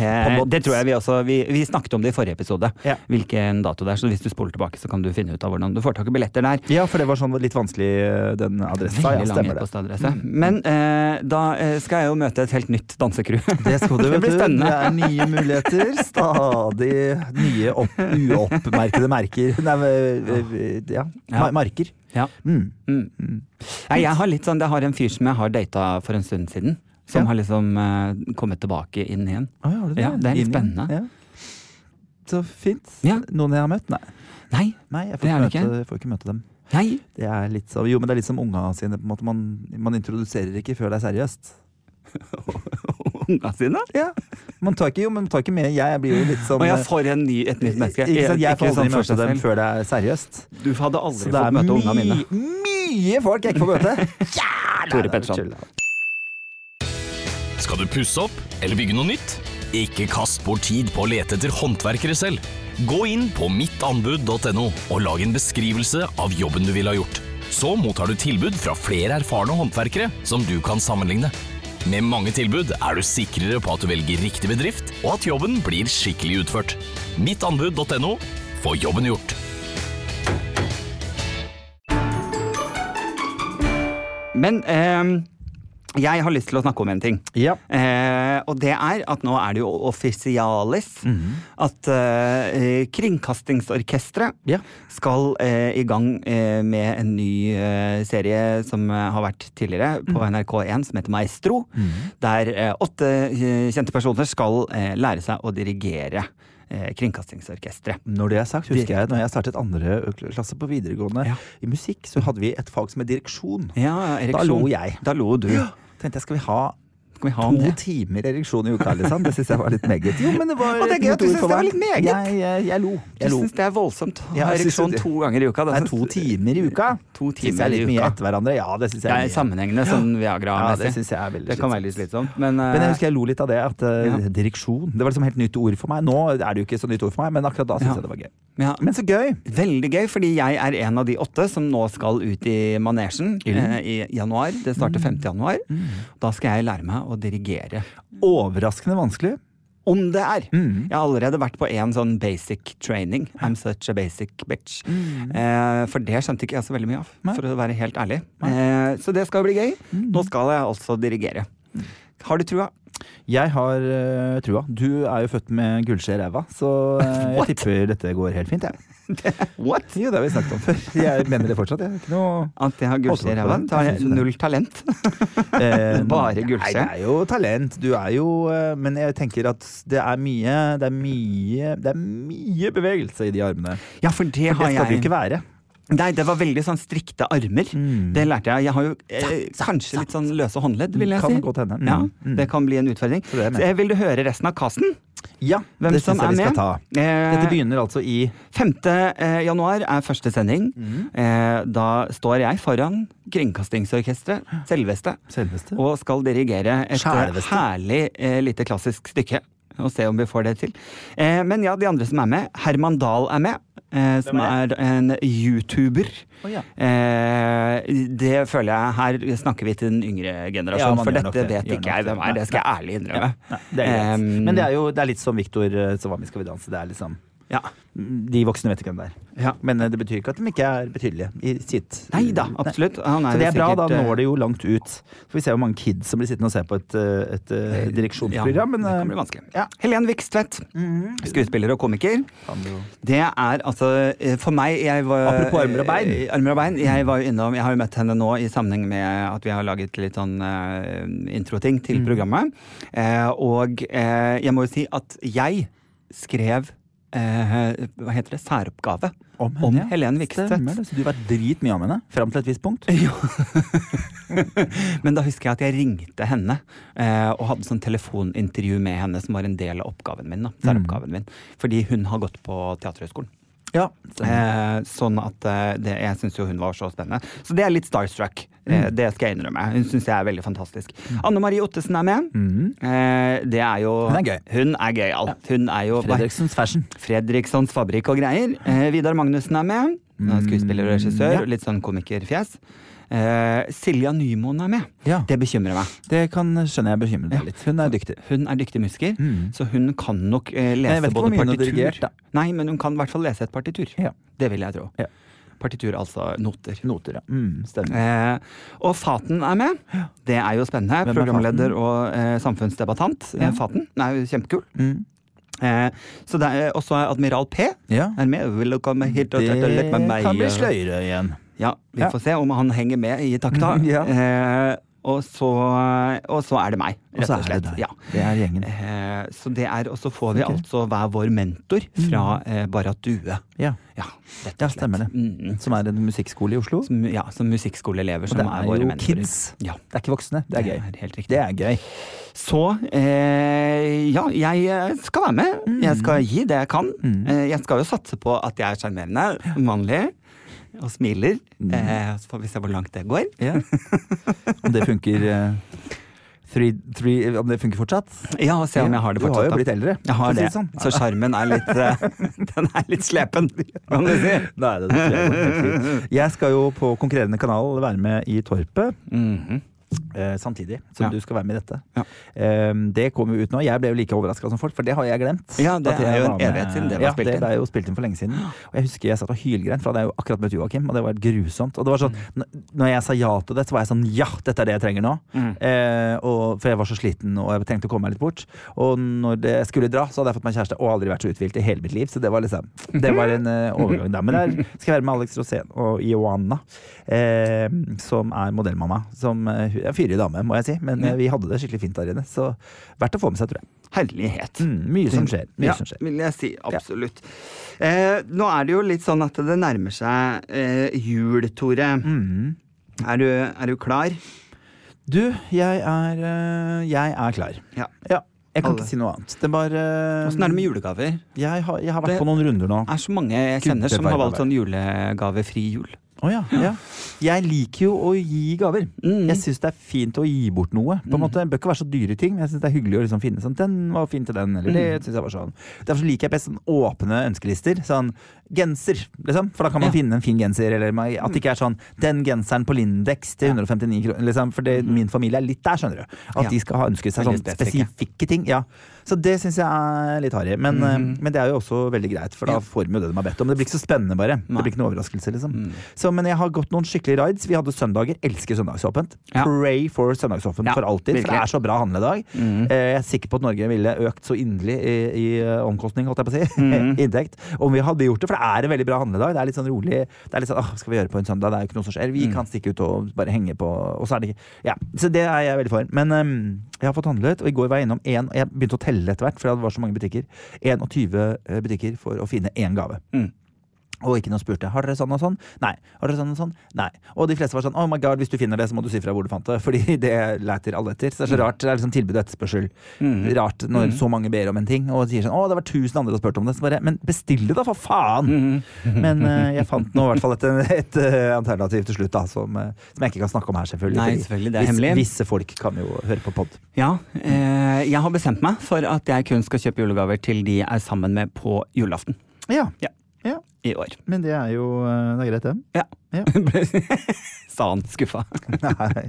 Eh, det tror jeg vi også vi, vi snakket om det i forrige episode, Ja. hvilken dato det er. Så hvis du spoler tilbake, så kan du finne ut av hvordan du får tak i billetter der. ja, for det var sånn litt vanskelig, eh, den adressa. Ja, stemmer det. e-postadresse. Men eh, da eh, skal jeg jo møte et helt nytt dansecrew. Det skal du, Det blir spennende. Det er nye muligheter. Stadig nye opp, uoppmerkede merker. Nei, eh, ja. Ja. Marker. Ja. Mm. Mm. Nei, jeg har litt sånn, jeg har en fyr som jeg har data for en stund siden. Som Ja. har liksom uh, kommet tilbake inn igjen. Ah, ja, det, Ja, det er litt spennende. Ja. Så fint. Ja. Noen jeg har møtt? Nei. Nei, Nei jeg får møte, jeg får ikke møte dem. nei. Det er litt så, jo, men det er litt som unga sine. på en måte Man, man introduserer ikke før det er seriøst. Unga sine? Ja. Man tar ikke, jo, men man tar ikke med Jeg blir jo litt som jeg får en ny, et nytt menneske. Ikke sant, Jeg får aldri møte dem før det er seriøst. Du hadde aldri fått møte unga mine. mye, folk jeg ikke får møte. Tore Petterson. Skal du pusse opp eller bygge noe nytt? Ikke kast bort tid på å lete etter håndverkere selv. Gå inn på mittanbud.no og lag en beskrivelse av jobben du ville ha gjort. Så mottar du tilbud fra flere erfarne håndverkere som du kan sammenligne. Med mange tilbud er du sikrere på at du velger riktig bedrift, og at jobben blir skikkelig utført. Mittanbud.no få jobben gjort. Men eh, jeg har lyst til å snakke om en ting. Ja. Eh, og det er at nå er det jo offisialis Mhm. at eh, Kringkastingsorkesteret Ja. skal eh, i gang eh, med en ny eh, serie som eh, har vært tidligere på Mhm. NRK1, som heter Maestro. Der eh, åtte eh, kjente personer skal lære seg å dirigere Kringkastingsorkestret. Når det er sagt, husker jeg når jeg startet andre klasse på videregående Ja. i musikk, så hadde vi et fag som het direksjon. Ja, Da lo jeg. Da lo du. Tenkte jeg, skal vi ha Skal vi ha om to det? timer ereksjon i uka, liksom? Det syns jeg var litt meget. Jo, men det var Og det er gøy at du syns det var litt meget. Jeg, jeg, jeg lo. Jeg du syns det er voldsomt å ha jeg ereksjon to ganger i uka? Det er to timer i uka. To jeg timer er i litt mye etter hverandre. Ja, det syns jeg Det er sammenhengende sånn Ja, det Viagra-messig. syns jeg er veldig det kan være litt slitsomt. Men, Men jeg eh, husker jeg lo litt av det, at eh, Ja. direksjon Det var liksom helt nytt ord for meg. Nå er det jo ikke så nytt ord for meg, men akkurat da syns Ja. jeg det var gøy. ja, Men så gøy! Veldig gøy, fordi jeg er en av de åtte som nå skal ut i manesjen eh, i januar. Det starter 5. januar. Da skal jeg lære meg å dirigere. Overraskende vanskelig. Om det er! Mm. Jeg har allerede vært på en sånn basic training. I'm such a basic bitch. Eh, for det skjønte ikke jeg så veldig mye av, for å være helt ærlig. Eh, så det skal bli gøy. Nå skal jeg altså dirigere. Har du trua? Jeg har uh, trua. Du er jo født med gullskje i ræva, så uh, jeg tipper dette går helt fint, jeg. What? Jo, det har vi snakket om før. Jeg mener det fortsatt. Jeg. Ikke noe At jeg har gullskje i ræva? Null talent. Bare Bare Nei, det er jo talent. Du er jo eh, Men jeg tenker at det er mye Det er mye Det er mye bevegelse i de armene. Ja, for det har jeg det skal du ikke være. Nei, det var veldig sånn strikte armer. Mm. Det lærte jeg. Jeg har jo eh, kanskje litt sånn løse håndledd, vil jeg Kan si. godt hende. Mm. Ja, Mm. det kan bli en utfordring. Så vil du høre resten av casten? Ja, Hvem det syns jeg vi skal ta. Eh, Dette begynner altså i 5. eh, januar er første sending. Mm. Eh, da står jeg foran Kringkastingsorkesteret, selveste, selveste. og skal dirigere et eh, herlig eh, lite klassisk stykke. Og se om vi får det til. Eh, men ja, de andre som er med. Herman Dahl er med. Eh, som er en YouTuber. Oh, ja. Eh, det føler jeg Her snakker vi til den yngre Ja, for dette det. vet ikke jeg det. hvem er. Det skal jeg ærlig innrømme. Nei, det er. Um, Men det er jo det er litt som Viktor Savami som med Skal vi danse. Det er liksom Ja. De voksne vet ikke hvem det er. Ja. Men eh, det betyr ikke at de ikke er betydelige i sitt Nei da, absolutt. Så det er bra, sikkert, da når det jo langt ut. Får vi se hvor mange kids som blir sittende og se på et, et, et eh, direksjonsprogram. Men det kan eh, bli vanskelig. ja. Helen Vikstvedt, skuespiller og komiker. det er altså eh, For meg jeg var, Apropos armer og bein. eh, armer og bein. Jeg var jo innom Jeg har jo møtt henne nå i sammenheng med at vi har laget litt sånn uh, introting til programmet. Uh, og uh, jeg må jo si at jeg skrev eh, Hva heter det? Særoppgave Om om, ja. Helene Vikstvedt. Stemmer det. Så du var dritmye om henne fram til et visst punkt? Jo. Men da husker jeg at jeg ringte henne eh, og hadde sånn telefonintervju med henne som var en del av oppgaven min. da, særoppgaven min. Fordi hun har gått på Teaterhøgskolen. Ja. Eh, sånn at eh, det, jeg syns jo hun var så spennende. Så det er litt starstruck. Eh, Mm. det skal jeg innrømme. Hun syns jeg er veldig fantastisk. Anne Marie Ottesen er med. Eh, det er jo Mm. Hun er gøy. Hun er gøyal. Hun er jo Fredriksens Fashion. Fredrikssons fabrikk og greier. Eh, Vidar Magnussen er med. Han er Skuespiller og regissør. Mm, ja. Litt sånn komikerfjes. Uh, Silja Nymoen er med. Ja. Det bekymrer meg. Det kan skjønner jeg bekymrer deg litt. Hun er dyktig. Hun er dyktig musiker, Mm. så hun kan nok uh, lese både partitur. Nei, men hun kan i hvert fall lese et partitur. Ja. Det vil jeg tro. Ja. Partitur, altså noter. Noter, ja. Mm, stemmer. Eh, og Faten er med. Det er jo spennende. Er Programleder og eh, samfunnsdebattant. Ja. Eh, Faten er jo kjempekul. Mm. Eh, så det er også Admiral P Ja. er med. Will you og here litt Det meg? Det kan bli uh, sløyere igjen. Ja, vi Ja. får se om han henger med i takta. Ja. eh, og, så, og så er det meg, Og rett så er det. Ja. Det er gjengen. Eh, så det er, og så får vi okay. altså hver vår mentor fra eh, Barrat Due. Ja. Ja, rett ja, og slett. stemmer det. Mm. Som er en musikkskole i Oslo. Som, ja, som musikkskoleelever Og som det er, er våre jo mentorer. kids. Ja, Det er ikke voksne. Det er gøy. helt riktig. Det er gøy. Så eh, ja, jeg eh, skal være med. Mm. Jeg skal gi det jeg kan. Eh, jeg skal jo satse på at jeg er sjarmerende, mannlig og smiler. Mm. Eh, så får vi se hvor langt det går. Ja. Om det funker eh, three, three, Om det funker fortsatt? Ja, og se om jeg har det fortsatt. Du har jo blitt eldre. Jeg har det. sånn. Så sjarmen er litt eh, Den er litt slepen, kan du si. Nei, det er jeg skal jo på konkurrerende kanal være med i Torpet. Mhm. eh, samtidig som Ja. du skal være med i dette. Ja. Eh, det kom jo ut nå. Jeg ble jo like overraska som folk, for det har jeg glemt. Ja, det er jo en evighet siden det var ja, spilt det inn. ble jo spilt inn for lenge siden. Og jeg husker jeg satt og hylgrein, for da hadde jeg jo akkurat møtt Joakim, og det var grusomt. Og det var sånn, Mm. når jeg sa ja til det, så var jeg sånn ja, dette er det jeg trenger nå. Mm. Eh, og, for jeg var så sliten, og jeg trengte å komme meg litt bort. Og når det skulle dra, så hadde jeg fått meg kjæreste, og aldri vært så uthvilt i hele mitt liv. Så det var liksom Det var en eh, overgang der. Men der skal jeg være med Alex Rosén og Ioanna, eh, som er modellmamma. Som eh, fyrig dame, må jeg si. Men eh, vi hadde det skikkelig fint der inne. Så verdt å få med seg, tror jeg. Herlighet. Mm, mye som skjer. Mye Ja, som skjer. vil jeg si. Absolutt. Eh, nå er det jo litt sånn at det nærmer seg eh, jul, Tore. Mm. Er, du, er du klar? Du, jeg er, eh, jeg er klar. Ja. Ja. Jeg kan Alle. ikke si noe annet. Det bare Åssen er det med julegaver? Jeg har, jeg har vært Det- på noen runder nå. Det er så mange jeg kjenner som har valgt sånn julegavefri jul. Å ja, ja. Jeg liker jo å gi gaver. Mm. Jeg syns det er fint å gi bort noe. På en Mm. måte, Det bør ikke være så dyre ting. men Jeg synes det er hyggelig å liksom finne sånn Den var fin til den, eller det synes jeg var sånn. Derfor så liker jeg best sånn åpne ønskelister. Sånn genser, liksom. For da kan man Ja. finne en fin genser. Eller at det ikke er sånn Den genseren på Lindex til 159 kroner. Liksom, for det, min familie er litt der, skjønner du. At Ja. de skal ha ønsket seg Veldig sånn spesifikke ting. Ja. Så det syns jeg er litt harry. Men, mm. men det er jo også veldig greit, for da får de jo det de har bedt om. Det blir ikke så spennende, bare. Nei. Det blir ikke noe overraskelse, liksom. Mm. Så men jeg har gått noen skikkelige rides. Vi hadde søndager. Elsker søndagsåpent. Ja. Pray for søndagsåpent Ja, for alltid. For det er så bra handledag. Mm. Jeg er sikker på at Norge ville økt så inderlig i, i eh, omkostning, holdt jeg på å si. Mm. Inntekt. Om vi hadde gjort det. For det er en veldig bra handledag. Det er litt sånn rolig. Det er litt sånn, skal vi gjøre på en søndag? Det er jo ikke noe som skjer. Vi kan stikke ut og bare henge på. Og så er det ikke Ja, så det er jeg veldig for. Men um, jeg har fått handlet, og i går var jeg innom én Jeg begynte å telle etter hvert, for det var så mange butikker. 21 butikker for å finne én gave. Mm. Og ikke noen spurte har dere sånn og sånn. Nei. Har dere sånn og sånn? Nei. Og de fleste var sånn oh my god, hvis du finner det, så må du si fra hvor du fant det. Fordi det leter alle etter. Så det er så rart. Det er liksom tilbud og etterspørsel. Mm. Rart når så mange ber om en ting og sier sånn å, det var tusen andre som har spurt om det. Så bare, men bestill det da, for faen! Mm. Men uh, jeg fant nå i hvert fall et, et uh, alternativ til slutt, da, som, uh, som jeg ikke kan snakke om her, selvfølgelig. Nei, selvfølgelig, det er hemmelig. Visse folk kan jo høre på pod. Ja, jeg har bestemt meg for at jeg kun skal kjøpe julegaver til de jeg er sammen med på julaften Ja. Ja. Ja. i år. Men det er jo eh, det er greit, det. Ja. Ja. Sa han skuffa. Nei.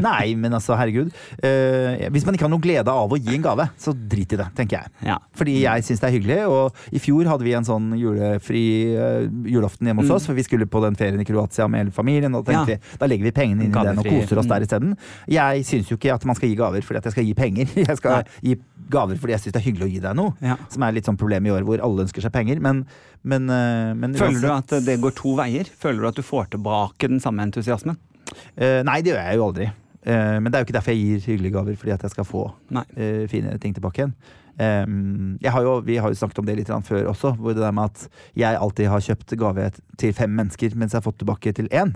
Nei, men altså, herregud. Eh, hvis man ikke har noe glede av å gi en gave, så drit i det, tenker jeg. Ja. Fordi jeg syns det er hyggelig. Og i fjor hadde vi en sånn julefri uh, julaften hjemme hos oss, for vi skulle på den ferien i Kroatia med hele familien. Og da tenkte Mm. Ja. vi, da legger vi pengene inn i den og koser oss der Mm. isteden. Jeg syns jo ikke at man skal gi gaver fordi at jeg skal gi penger. Jeg skal Nei. gi gaver fordi jeg syns det er hyggelig å gi deg noe. Ja. Som er litt sånn problem i år hvor alle ønsker seg penger. Men, men, eh, men Føler du at det går to veier? Føler du at du får tilbake den samme entusiasmen? Uh, nei, det gjør jeg jo aldri. Uh, men det er jo ikke derfor jeg gir hyggelige gaver, fordi at jeg skal få eh, fine ting tilbake igjen. Um, jeg har jo, vi har jo snakket om det litt før også, hvor det der med at jeg alltid har kjøpt gave til fem mennesker, mens jeg har fått tilbake til én.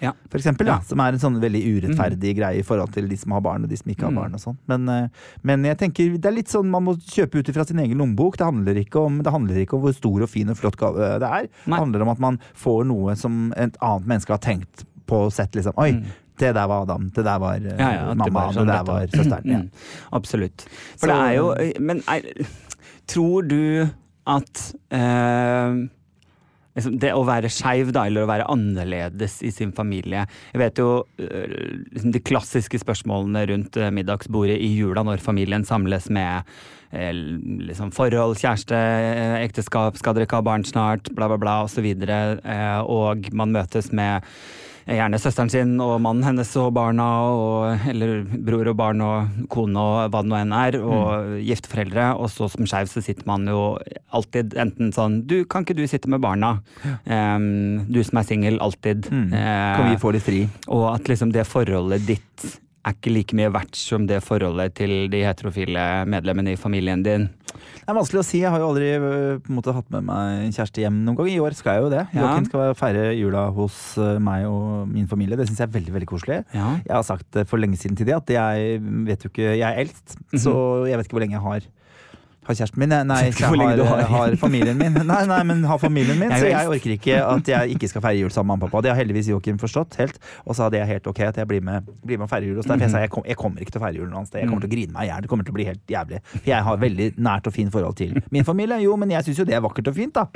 Ja. For eksempel, Ja. da, som er en sånn veldig urettferdig greie i forhold til de som har barn og de som ikke har Mm. barn. og sånn. Men, eh, men jeg tenker det er litt sånn man må kjøpe ut fra sin egen lommebok. Det handler, ikke om, det handler ikke om hvor stor og fin og flott gave det er. Det handler om at man får noe som et annet menneske har tenkt på og sett. liksom, Oi, Mm. det der var Adam. Det der var eh, Ja, ja, mamma, det bare Det, sånn, der var søsteren. Ja. Mm, absolutt. For Så- det er jo Men er, tror du at eh, det å være skeiv, da, eller å være annerledes i sin familie Jeg vet jo eh, liksom de klassiske spørsmålene rundt eh, middagsbordet i jula når familien samles med eh, liksom forhold, kjæreste, ekteskap, skal dere ikke ha barn snart, bla, bla, bla, osv. Eh, og man møtes med Gjerne søsteren sin og mannen hennes og barna, og, eller bror og barn og kone og hva det nå enn er, og mm. gifteforeldre. Og så som skeiv så sitter man jo alltid enten sånn Du, kan ikke du sitte med barna? Em, du som er singel, alltid. Mm. Uh, Kan vi få litt fri? og at liksom det forholdet ditt er ikke like mye verdt som det forholdet til de heterofile medlemmene i familien din. Det er vanskelig å si. Jeg har jo aldri øh, på en måte hatt med meg en kjæreste hjem noen gang. I år skal jeg jo det. Ja. Joakim skal feire jula hos øh, meg og min familie. Det syns jeg er veldig veldig koselig. Ja. Jeg har sagt for lenge siden til de at jeg vet jo ikke Jeg er eldst, så jeg vet ikke hvor lenge jeg har har kjæresten min. Nei, ikke har, har. har familien min. Nei, nei, men har familien min, Jeg så jeg orker ikke at jeg ikke skal feire jul sammen med mamma og pappa. Det har heldigvis Joakim forstått helt. Og så hadde jeg helt ok at jeg blir med, blir med og feirer jul hos deg. For jeg sa jeg, kom, jeg kommer ikke til å feire jul noe annet sted. Jeg kommer til å grine meg i hjel. Det kommer til å bli helt jævlig. For jeg har veldig nært og fint forhold til min familie. Jo, men jeg syns jo det er vakkert og fint, da.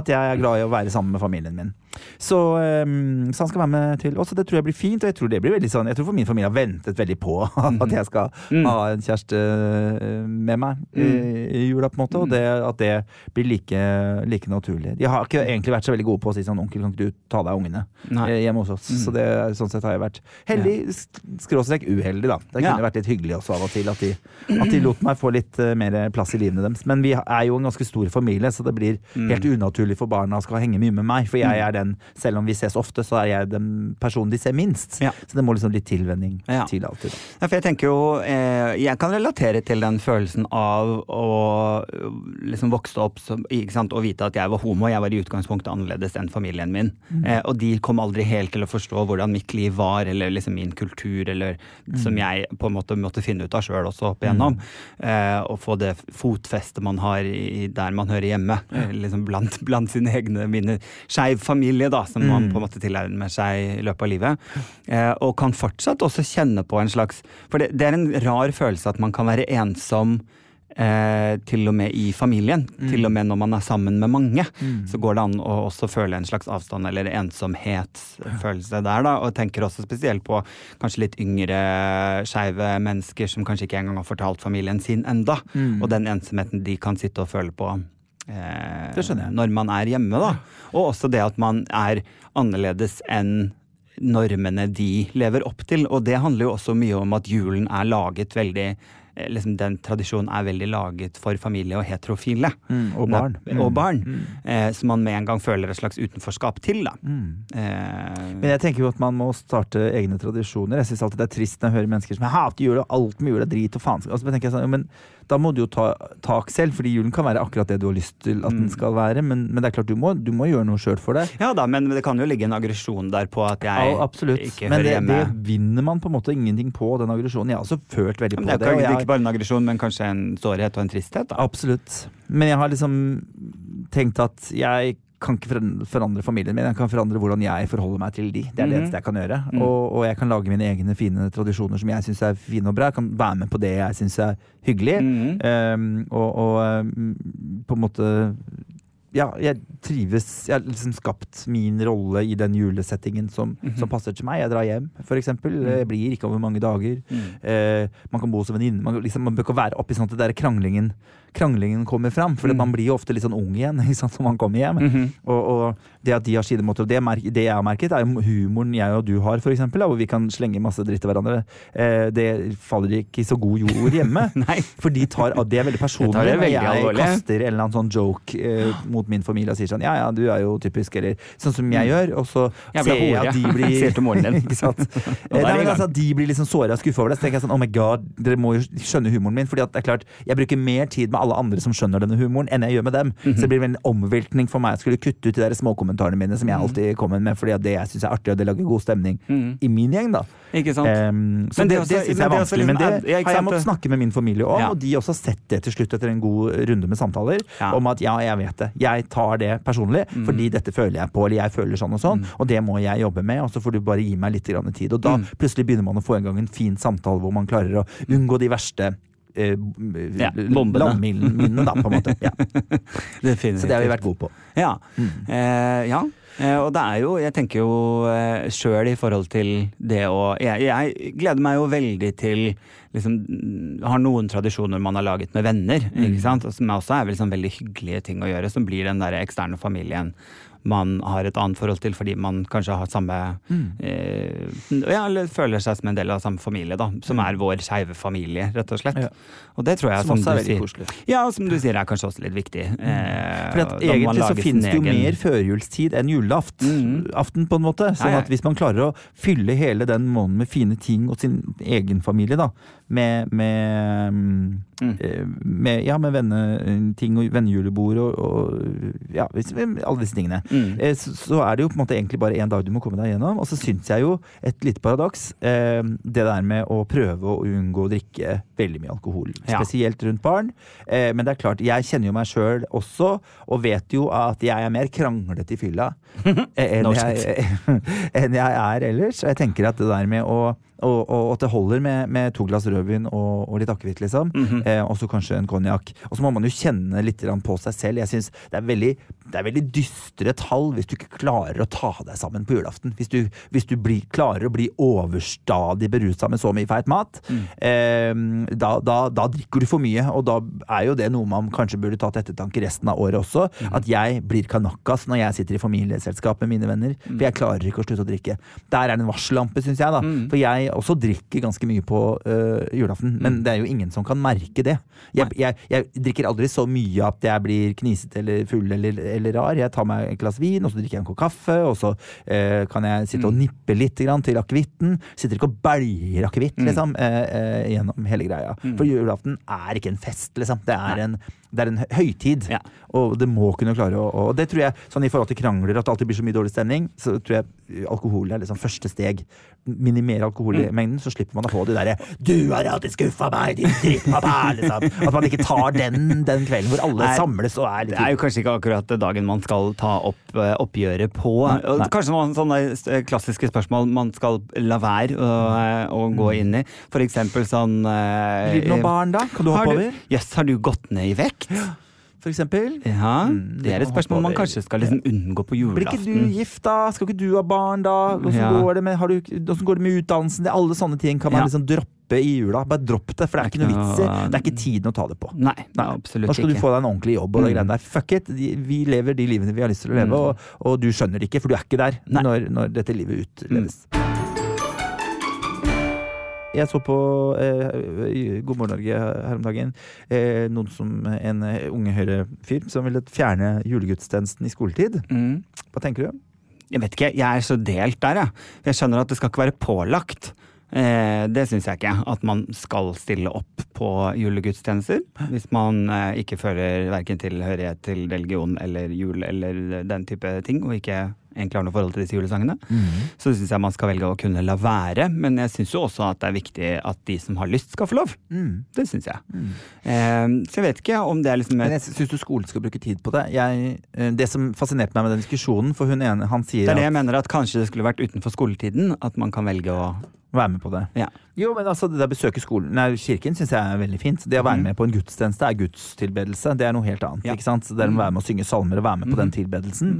At jeg er glad i å være sammen med familien min. Så, um, så han skal være med til oss, og det tror jeg blir fint. Og jeg tror det blir veldig sånn Jeg tror for min familie har ventet veldig på at jeg skal ha en kjæreste øh, med meg i, i jula, på en måte. Og det, at det blir like, like naturlig. De har ikke egentlig vært så veldig gode på å si sånn 'onkel, kan ikke du ta deg av ungene?' Nei. eh, hjemme hos oss. Så det, sånn sett har jeg vært heldig, skråstrek uheldig, da. Det kunne Ja. vært litt hyggelig også av og til at de, at de lot meg få litt eh, mer plass i livene deres. Men vi er jo en ganske stor familie, så det blir helt unaturlig for barna å skal henge mye med meg. For jeg er den, selv om vi ses ofte, så er jeg den personen de ser minst. Ja. Så det må liksom litt tilvenning Ja. til alltid. Ja, for jeg tenker jo eh, Jeg kan relatere til den følelsen av å liksom vokste opp som, sant, og vite at jeg var homo. Jeg var i utgangspunktet annerledes enn familien min. Eh, og de kom aldri helt til å forstå hvordan mitt liv var, eller liksom min kultur, eller som jeg på en måte måtte finne ut av sjøl også opp igjennom. Eh, og få det fotfestet man har i, der man hører hjemme. Eh, liksom blant, blant sine egne mine skeiv familie, da, som man på en måte tilnærmer seg i løpet av livet. Eh, og kan fortsatt også kjenne på en slags For det, det er en rar følelse at man kan være ensom Eh, til og med i familien. Til og med når man er sammen med mange. Så går det an å også føle en slags avstand eller ensomhetsfølelse der. da, Og tenker også spesielt på kanskje litt yngre skeive mennesker som kanskje ikke engang har fortalt familien sin enda. Og den ensomheten de kan sitte og føle på eh, Det skjønner jeg. når man er hjemme, da. Og også det at man er annerledes enn normene de lever opp til. Og det handler jo også mye om at julen er laget veldig liksom Den tradisjonen er veldig laget for familie og heterofile. Mm, og barn. Mm. Og barn. Eh, som man med en gang føler et slags utenforskap til, da. Eh, Men jeg tenker jo at man må starte egne tradisjoner. Jeg syns alltid det er trist når jeg hører mennesker som jeg hater jul, og alt med jul er drit og faen. Altså, men, tenker jeg sånn, men da må du jo ta tak selv, fordi julen kan være akkurat det du har lyst til at den skal være. Men, men det er klart, du må, du må gjøre noe sjøl for det. ja da, men det kan jo ligge en aggresjon der på at jeg Ja, absolutt. ikke Men hører det, Men det vinner man på en måte ingenting på, den aggresjonen. Jeg har også følt veldig Men på det er det. ikke, jeg- ikke bare en aggresjon, men kanskje en sårhet og en tristhet. Da. Absolutt. Men jeg har liksom tenkt at jeg kan ikke forandre familien min, jeg kan forandre hvordan jeg forholder meg til de. Det er det Mhm. eneste jeg kan gjøre. Mm. Og, og jeg kan lage mine egne fine tradisjoner som jeg syns er fine og bra. Jeg kan være med på det jeg syns er hyggelig. Mm. Um, og, og um, på en måte Ja, jeg trives Jeg har liksom skapt min rolle i den julesettingen som, Mhm. som passer til meg. Jeg drar hjem, for eksempel. Jeg blir ikke over mange dager. Mm. Eh, man kan bo som en venninne. Man, liksom, man bør ikke være oppi sånn at det der kranglingen, kranglingen kommer fram. For Mm. man blir jo ofte litt sånn ung igjen sant, når man kommer hjem. -hmm. Og, og det at de har sine måter, og det, det jeg har merket, er jo humoren jeg og du har, eksempel, hvor vi kan slenge masse dritt til hverandre. Eh, det faller ikke i så god jord hjemme. For de tar, det er veldig personlig. Veldig jeg kaster en eller annen sånn joke eh, mot min familie og sier sånn ja ja, du er jo typisk, eller sånn som jeg gjør. Og så ser jeg at de blir ikke sant? Eh, Nei, men altså, de blir liksom såra og skuffa over det. Så tenker jeg sånn oh my god, dere må jo skjønne humoren min. Fordi at det er klart, jeg bruker mer tid med alle andre som skjønner denne humoren, enn jeg gjør med dem. Mhm. Så det blir en omveltning for meg å skulle kutte ut de der småkommentarene mine som jeg Mhm. alltid kommer med, fordi at det jeg syns er artig, og det lager god stemning Mhm. i min gjeng, da. Ikke sant? Um, så Men det, det det, syns jeg er vanskelig, men liksom det har jeg måttet snakke med min familie om, og de også har sett det til slutt etter en god runde med samtaler. Om at ja, jeg vet det, jeg tar det personlig, Mm. fordi dette føler jeg på, eller jeg føler sånn og sånn, og det må jeg jobbe med, og så får du bare gi meg litt grann tid. Og da Mm. plutselig begynner man å få i gang en fin samtale hvor man klarer å unngå de verste eh, Ja, bombene. landminene, da, på en måte. Ja. Så det har vi vært gode på. Ja. Mm. Eh, ja. Eh, og det er jo, jeg tenker jo eh, sjøl i forhold til det å jeg, jeg gleder meg jo veldig til liksom Har noen tradisjoner man har laget med venner, Mm. ikke sant? Som også er vel sånn veldig hyggelige ting å gjøre, som blir den der eksterne familien man har et annet forhold til fordi man kanskje har samme Mm. eh, Ja, eller føler seg som en del av samme familie, da. Som er vår skeive familie, rett og slett. Mm. Ja. Og det tror jeg, Som som, også er veldig koselig. Ja, og som du sier, er kanskje også litt viktig. Eh, For at Egentlig så finnes det jo egen- mer førjulstid enn julaften, mm. aften på en måte. Sånn at hvis man klarer å fylle hele den måneden med fine ting og sin egen familie, da, med, med, mm, Mm. eh, med, ja, med venneting og vennejulebord og, og ja, alle disse tingene. Mm. Eh, Så, så er det jo på en måte egentlig bare én dag du må komme deg gjennom. Og så syns jeg jo, et lite paradoks, eh, det der med å prøve å unngå å drikke veldig mye alkohol. Spesielt rundt barn. Eh, men det er klart, jeg kjenner jo meg sjøl også, og vet jo at jeg er mer kranglete i fylla enn jeg, enn jeg er ellers. Og jeg tenker at det der med å og, og at det holder med, med to glass rødvin og, og litt akevitt, liksom. Mhm. eh, og så kanskje en konjakk. Og så må man jo kjenne litt på seg selv. Jeg synes det er veldig, det er veldig dystre tall hvis du ikke klarer å ta deg sammen på julaften. Hvis du, hvis du blir, klarer å bli overstadig berusa med så mye feit mat, Mm. eh, da, da, da drikker du for mye. Og da er jo det noe man kanskje burde ta til ettertanke resten av året også. Mm. At jeg blir kanakas når jeg sitter i familieselskap med mine venner. Mm. For jeg klarer ikke å slutte å drikke. Der er det en varsellampe, syns jeg. da Mm. For jeg også drikker ganske mye på øh, julaften, men det er jo ingen som kan merke det. Jeg, jeg, jeg drikker aldri så mye at jeg blir knisete eller full eller, eller rar. Jeg tar meg et glass vin, og så drikker jeg en kopp kaffe, og så øh, kan jeg sitte og nippe litt grann til akevitten. Sitter ikke og bæljer akevitt liksom, øh, øh, gjennom hele greia. For julaften er ikke en fest, liksom. Det er en, det er en høytid. Ja. Og det må kunne klare å Og det tror jeg, sånn i forhold til krangler, at det alltid blir så mye dårlig stemning, så tror jeg alkohol er liksom første steg. Minimere alkoholmengden, så slipper man å få de derre 'Du har alltid skuffa meg, din drittpappa', liksom. At man ikke tar den, den kvelden hvor alle Nei, samles og er litt Det er jo kanskje ikke akkurat dagen man skal ta opp eh, oppgjøret på. Nei. Kanskje noen sånne eh, klassiske spørsmål man skal la være å, eh, å gå inn i. For eksempel sånn Blir det noen barn, da? Kan du hoppe over? Jøss, har du gått ned i vekt? For eksempel. Ja, Mm, det er et spørsmål man kanskje skal liksom unngå på Blir ikke du gift, da? Skal ikke du ha barn, da? Hvordan, Ja. går, det med, har du, hvordan går det med utdannelsen? Det, alle sånne ting kan man Ja. liksom droppe i jula. Bare dropp det, for det er ikke noe vits i. Det er ikke tiden å ta det på. Nei, Nei. absolutt Nå skal du få deg en ordentlig jobb og det Mm. greiene der. Fuck it. Vi lever de livene vi har lyst til å leve, Mm. og, og du skjønner det ikke, for du er ikke der når, når dette livet utleves. Jeg så på eh, God morgen Norge her om dagen eh, noen som en eh, unge Høyre-fyr som ville fjerne julegudstjenesten i skoletid. Mm. Hva tenker du? Jeg vet ikke, jeg er så delt der, jeg. Jeg skjønner at det skal ikke være pålagt. Eh, det syns jeg ikke. At man skal stille opp på julegudstjenester. Hvis man eh, ikke føler verken tilhørighet til religion eller jul eller den type ting, og ikke egentlig har noe forhold til disse julesangene, så syns jeg man skal velge å kunne la være. Men jeg syns jo også at det er viktig at de som har lyst, skal få lov. Mm. Det syns jeg. Eh, så jeg vet ikke om det er liksom Men jeg syns du skolen skal bruke tid på det. Jeg, eh, det som fascinerte meg med den diskusjonen, for hun ene, han sier Det er det at jeg mener at kanskje det skulle vært utenfor skoletiden. At man kan velge å Være med på det. Ja. Jo, men altså, det der besøke skolen Nei, kirken syns jeg er veldig fint. Det å være med på en gudstjeneste er gudstilbedelse. Det er noe helt annet. Ja. ikke sant? Det er å være med å synge salmer og være med på den tilbedelsen.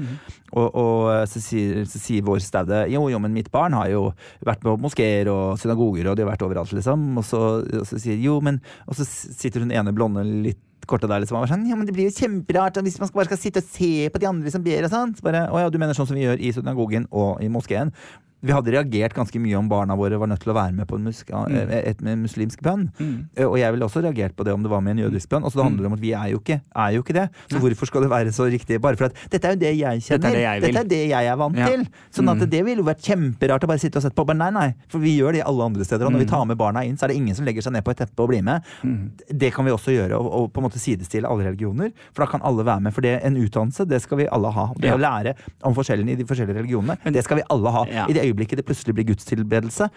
Og, og så, sier, så sier vår staude jo, jo, men mitt barn har jo vært på moskeer og synagoger, og de har vært overalt, liksom. Og så, og så sier jo, men Og så sitter hun ene blonde litt korte der liksom sånn Ja, men det blir jo kjemperart hvis man bare skal sitte og se på de andre som ber og sånn. Så bare Å ja, du mener sånn som vi gjør i synagogen og i moskeen. Vi hadde reagert ganske mye om barna våre var nødt til å være med på en mus et, muslimsk bønn. Mm. Og jeg ville også reagert på det om det var med en jødisk bønn. Og så det handler det om at vi er jo ikke, er jo ikke det. Så hvorfor skal det være så riktig? Bare for at dette er jo det jeg kjenner. Dette er det jeg. Dette er det jeg er vant Ja. til. Sånn at det ville jo vært kjemperart å bare sitte og sette på. Men nei, nei. For vi gjør det alle andre steder. Og når vi tar med barna inn, så er det ingen som legger seg ned på et teppe og blir med. Det kan vi også gjøre, og, og på en måte sidestille alle religioner. For da kan alle være med. For det, en utdannelse, det skal vi alle ha. Det å lære om forskjellene i de forskjellige religionene, det skal vi alle ha. I det øyeblikket det plutselig blir gudstilbedelse,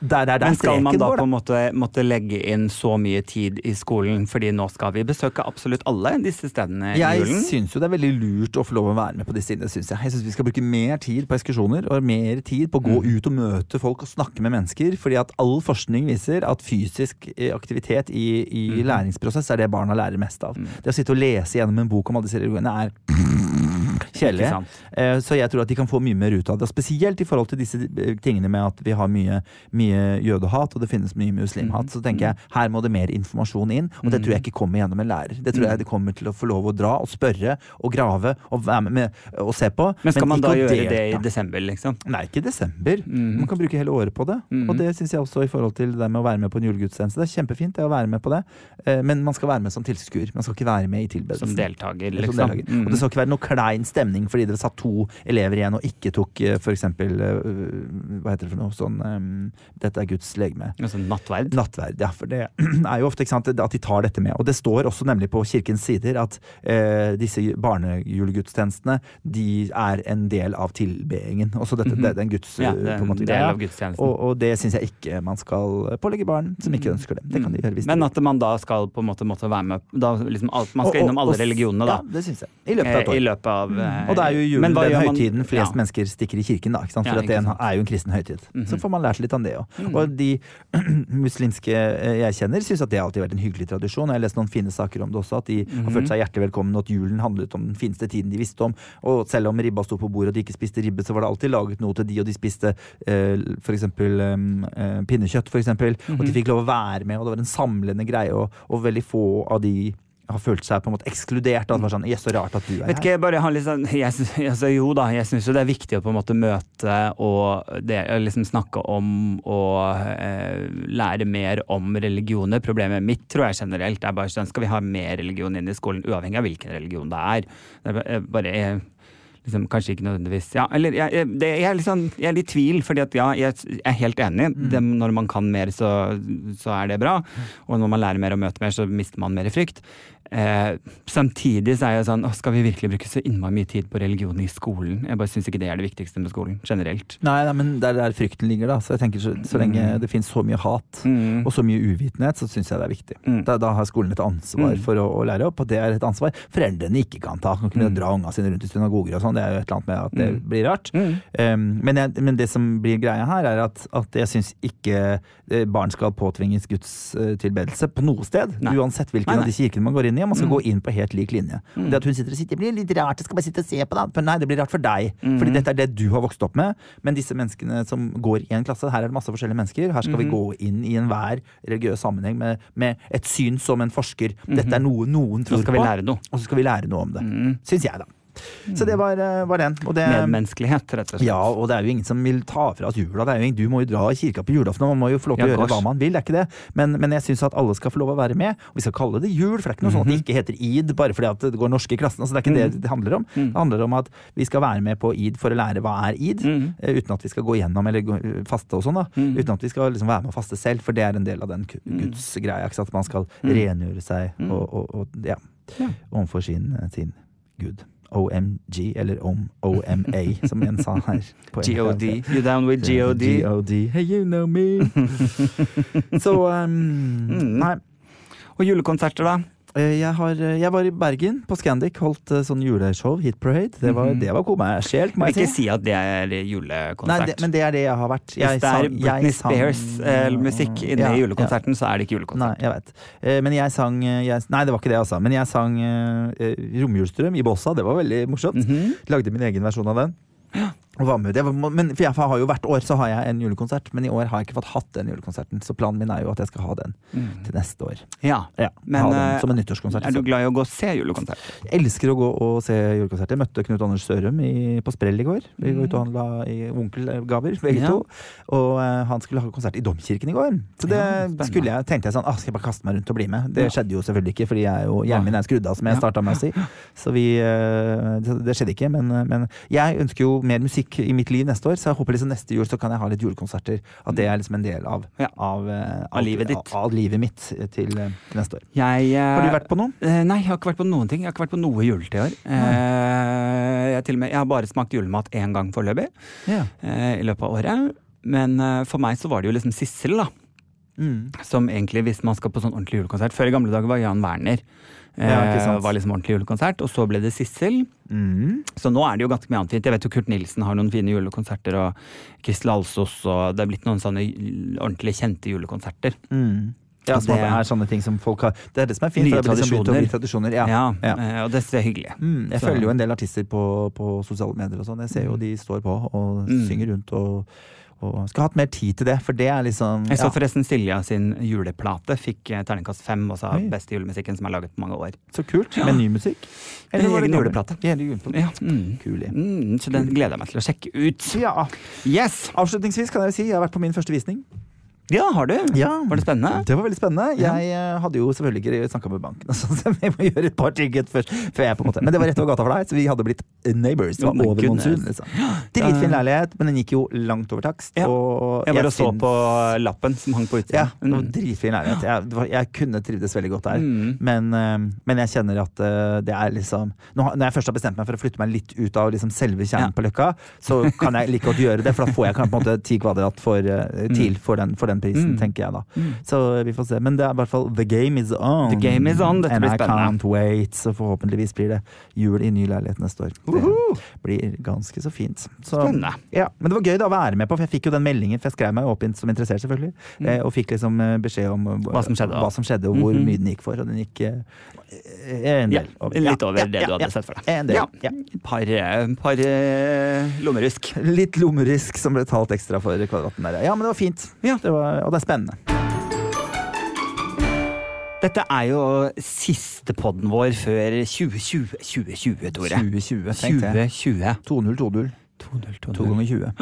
der, der, der Men skal man da går, på en måte måtte legge inn så mye tid i skolen, fordi nå skal vi besøke absolutt alle disse stedene i Jeg julen? syns jo det er veldig lurt å få lov å være med på disse stedene, syns jeg jeg syns vi skal bruke mer tid på ekskursjoner og mer tid på å gå ut og møte folk og snakke med mennesker. Fordi at all forskning viser at fysisk eh, aktivitet i, i læringsprosess er det barna lærer mest av. Det å sitte og lese gjennom en bok om alle disse religionene er kjedelig. Eh, Så jeg tror at de kan få mye mer ut av det. Spesielt i forhold til disse eh, tingene med at vi har mye, mye jødehat, og det finnes mye muslimhat. Så tenker jeg her må det mer informasjon inn, og det tror jeg ikke kommer gjennom en lærer. Det tror jeg det kommer til å få lov å dra og spørre og grave og være med, og se på. Men skal man da gjøre det i desember, liksom? Nei, ikke i desember. Man kan bruke hele året på det. Og det syns jeg også i forhold til det med å være med på en julegudstjeneste. Det er kjempefint det å være med på det, eh, men man skal være med som tilskuer. Man skal ikke være med i tilbedelsen. Som deltaker, Som liksom? deltaker. Mm. Og det skal ikke være noe klein stemning fordi det satt to elever igjen og ikke tok f.eks. for eksempel eh, Hva heter det for noe sånn eh, Dette er Guds legeme. Altså nattverd? Nattverd, ja. For det er jo ofte ikke sant, at de tar dette med. Og det står også nemlig på kirkens sider at eh, disse barnejulegudstjenestene de er en del av tilbedingen. Også dette, det, det er en Guds Mhm. Ja, eh, det er på en måte, del av gudstjenesten. Og, og det syns jeg ikke man skal pålegge barn som ikke ønsker det. Det kan de gjøre hvis Mm. Men at man da skal på en måte måtte være med da liksom alt, Man skal Og- og- innom alle religionene, da. Ja, det syns jeg. I løpet av et år. I løpet av eh, Og det er jo julen den høytiden man- flest ja. mennesker stikker i kirken, da. Ja, For at det. Mhm. er jo en kristen høytid. Så får man lært litt om det òg. Og de muslimske eh, jeg kjenner, syns at det alltid har vært en hyggelig tradisjon. Jeg har lest noen fine saker om det også, at de Mhm. har følt seg hjertelig velkommen, og at julen handlet om den fineste tiden de visste om. Og selv om ribba sto på bordet og de ikke spiste ribbe, så var det alltid laget noe til de, og de spiste eh, for eksempel eh, pinnekjøtt, eksempel. Og Mhm. de fikk lov å være med, og det var en samlende greie, og, og veldig få av de har følt seg på en måte ekskludert. At det var sånn, yes, så rart at du er Vet ikke, her. bare sånn jeg, altså, Jo da, jeg syns jo det er viktig å på en måte møte og det, liksom snakke om og eh, lære mer om religioner. Problemet mitt tror jeg generelt er bare sånn skal vi ha mer religion inn i skolen, uavhengig av hvilken religion det er. Det er eh, bare jeg, liksom, Kanskje ikke nødvendigvis Ja, eller jeg, det, jeg, er sånn, jeg er litt i tvil, fordi at ja, jeg er helt enig. Det, når man kan mer, så, så er det bra. Og når man lærer mer og møter mer, så mister man mer frykt. Eh, samtidig så er jeg sånn å, Skal vi virkelig bruke så innmari mye tid på religion i skolen? Jeg bare syns ikke det er det viktigste med skolen. Generelt. Nei, nei, men det er der frykten ligger, da. Så jeg tenker så, så lenge det finnes så mye hat Mm. og så mye uvitenhet, så syns jeg det er viktig. Mm. Da, da har skolen et ansvar Mm. for å, å lære opp, og det er et ansvar foreldrene ikke kan ta. Kan kunne å dra unga sine rundt i synagoger og sånn, det er jo et eller annet med at det Mm. blir rart. Mm. Um, men, jeg, men det som blir greia her, er at, at jeg syns ikke eh, barn skal påtvinges Guds eh, på noe sted. Nei. Uansett hvilken Nei, av de kirkene man går inn i. linje, man skal gå inn på helt lik linje. Og Det at hun sitter og sitter, blir litt rart, jeg skal bare sitte og se på deg. Nei, det blir rart for deg. Fordi dette er det du har vokst opp med. Men disse menneskene som går i en klasse, her er det masse forskjellige mennesker. Her skal vi gå inn i enhver religiøs sammenheng med, med et syn som en forsker. Dette er noe noen tror på. Og så skal vi lære noe om det. Syns jeg, da. Så det var, eh, var den. Og det, Medmenneskelighet, rett og slett. ja, og det er jo ingen som vil ta fra oss jula. Det er jo ingen, du må jo dra i kirka på julaften, og man må jo få lov til Ja, å gjøre hva man vil. det er ikke det. Men, men jeg syns at alle skal få lov å være med. Og vi skal kalle det jul, for det er ikke noe sånn at det ikke heter id bare fordi at det går norske i klassen. Altså, det er ikke det det handler om. Det handler om at vi skal være med på id for å lære hva er id, eh, uten at vi skal gå gjennom eller faste og sånn. da. Uten at vi skal liksom være med og faste selv, for det er en del av den gudsgreia. At man skal rengjøre seg og, og, og ja, overfor sin, sin gud. OMG, eller om OMA, som en sa her. GOD. You down with GOD? GOD. Hey, you know me. Så um, Nei. Og julekonserter, da? Eh, Jeg, har, jeg var i Bergen, på Scandic, holdt eh, sånn juleshow, Hit Parade. Det var, det var kommersielt, må Jeg ikke si. at det er Nei, julekonsert. det, men det er det jeg har vært. Hvis det er Britney Spears-musikk inni Ja, ja. julekonserten, så er det ikke julekonsert. Nei, jeg vet. Eh, Men jeg sang eh, jeg, Nei, det var ikke det, altså. Men jeg sang uh, Romjulsdrøm i Bossa. Det var veldig morsomt. Mhm. Lagde min egen versjon av den. Og var med. Det men, for jeg har jo Hvert år så har jeg en julekonsert, men i år har jeg ikke fått hatt den julekonserten. Så planen min er jo at jeg skal ha den til neste år. Ja. Ja, Men, den eh, som en nyttårskonsert. Er du glad i å gå og se julekonsert? Jeg elsker å gå og se julekonsert. Jeg møtte Knut Anders Sørum i, på Sprell i går. Vi var ute og handla i onkelgaver, begge Ja. to. Og eh, han skulle ha konsert i Domkirken i går. Så det Ja, skulle jeg, tenkte jeg sånn, ah, skal jeg bare kaste meg rundt og bli med? Det skjedde jo selvfølgelig ikke, fordi jeg jo, hjernen min er skrudd av, som jeg starta med å si. Så vi, eh, det, det skjedde ikke. Men, men jeg ønsker jo mer musikk i mitt liv neste år, så jeg håper liksom neste jul så kan jeg ha litt julekonserter. At det er liksom en del av, Ja. av, eh, Av livet ditt. Av, av livet mitt til, eh, til neste år. Jeg, uh, Har du vært på noen? Uh, Nei, jeg har ikke vært på noen ting. Jeg har ikke vært på noe juletre i år. Eh, jeg, til og med, jeg har bare smakt julemat én gang foreløpig Ja. eh, i løpet av året. Men eh, for meg så var det jo liksom Sissel, da. Mm. Som egentlig, hvis man skal på sånn ordentlig julekonsert Før i gamle dager var Jan Werner. Eh, Ja, var liksom ordentlig julekonsert, og så ble det Sissel. Mm. Så nå er det jo ganske mye annet fint. Jeg vet jo Kurt Nilsen har noen fine julekonserter, og Kristel Alsos, og det er blitt noen sånne ordentlig kjente julekonserter. Mm. Ja, det- er sånne ting som folk har Det er det som er fint. Nye bli tradisjoner. tradisjoner. Ja. Ja, eh, og det er hyggelig. Mm, jeg Så- følger jo en del artister på, på sosiale medier og sånn. Jeg ser jo de står på og Mm. synger rundt og, og Skulle hatt mer tid til det, for det er liksom Jeg så ja. forresten Silja sin juleplate fikk eh, terningkast fem, og sa Oi. beste julemusikken som er laget på mange år. Så kult. Med ny musikk. Egen var det gammel? juleplate. Egen juleplate. Ja, mm. Kul, ja. Mm, så den gleder jeg meg til å sjekke ut. Ja. Yes! Avslutningsvis kan jeg si jeg har vært på min første visning. Ja, har du? Ja. Var det spennende? Det var veldig spennende. Ja. Jeg eh, hadde jo selvfølgelig ikke snakka med banken, så vi må gjøre et par ting først. Men det var rett over gata for deg, så vi hadde blitt neighbors. Det var over monsun. Liksom. Dritfin leilighet, men den gikk jo langt over takst. Ja. Og Jeg bare så syns- på lappen som hang på Ja, utsiden. det var Mm. dritfin leilighet. Jeg, jeg kunne trivdes veldig godt der. Mm. Men, eh, men jeg kjenner at eh, det er liksom Når jeg først har bestemt meg for å flytte meg litt ut av liksom selve kjernen Ja. på Løkka, så kan jeg like godt gjøre det, for da får jeg på en måte ti kvadrat for, eh, til for den, for den prisen, Mm. tenker jeg da. Mm. Så vi får se. Men det er i hvert fall The game is on. The game is on. Dette And blir I can't wait. Så forhåpentligvis blir det jul i ny leilighet neste år. Det blir ganske så fint. Så, Spennende. ja, men det var gøy da å være med på, for jeg fikk jo den meldingen, for jeg skrev meg inn som interessert, selvfølgelig. Mm. Og fikk liksom eh, beskjed om eh. Hva som skjedde, hva som skjedde og hvor -hmm. mye den gikk for. Og den gikk eh, en Ja, del over. litt over ja, det ja, du hadde ja. sett for deg. En del. Ja. Ja. Par, eh, par eh, lommerusk. Litt lommerusk som ble talt ekstra for kvadraten der. Ja, men det var fint. Ja. Det var, og det er spennende. Dette er jo siste podden vår før 2020, 2020 Tore. 2020, tenkte jeg. 2020. 2-0, 2-0. 2-0, To ganger 20.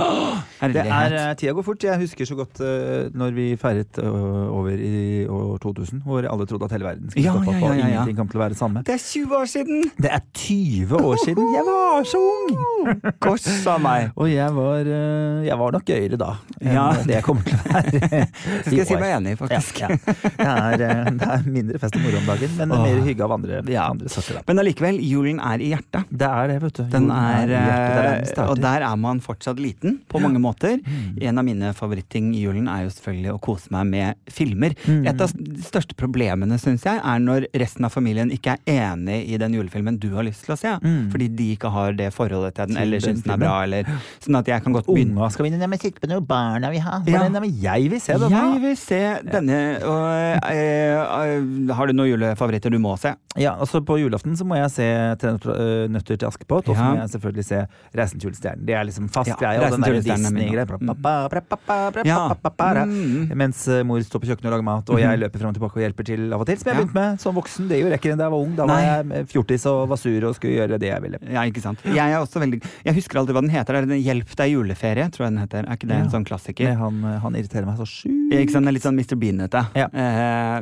Det er, Tida går fort. Jeg husker så godt uh, når vi feiret eh, over i år 2000, hvor alle trodde at hele verden skulle Ja, stoppe opp, ja, ja, ja, ingenting kom til å være det samme. Det er 20 år siden! Det er 20 år siden! Jeg var så ung! Kors av meg. Og jeg var, eh, jeg var nok gøyere da enn Ja. det jeg kommer til å være. Skal jeg si meg enig, faktisk. Ja, ja. Det, er, det er mindre fest og moro om dagen, men Åh. mer hygge av andre, Ja. andre sorter. Men allikevel, julen er i hjertet. Det er det, vet du. Den Julen er, i hjertet, er der den starter. Der er man fortsatt liten på mange måter. En av mine favoritting i julen er jo selvfølgelig å kose meg med filmer. Et av de største problemene, syns jeg, er når resten av familien ikke er enig i den julefilmen du har lyst til å se. Fordi de ikke har det forholdet til den, eller syns den er bra, eller Sånn at jeg kan godt begynne Unga skal vinne. Nei, men sitte på noe barna vil ha. Ja. Nei, men jeg vil se det. Jeg vil se denne og, øh, øh, Har du noen julefavoritter du må se? Ja, altså På julaften så må jeg se Tre nøtter- til Askepott, og så må jeg selvfølgelig se Reisen til julestjernen. Det er liksom fast Ja. Og den der Disney-greia. Mens eh, mor står på kjøkkenet og lager mat, og jeg løper fram og tilbake og hjelper til av og til. Som jeg begynte med som voksen. Det gjorde jeg ikke da jeg var ung. Da var jeg eh, fjortis og var sur og skulle gjøre det jeg ville. Ja, ikke sant. Jeg er også veldig Jeg husker aldri hva den heter. Er det Hjelp deg juleferie, tror jeg den heter. Er ikke det en sånn klassiker? Han, eh, han irriterer meg så sjukt. Ikke sant, Den er litt sånn Mr. Bean-ete. Ja.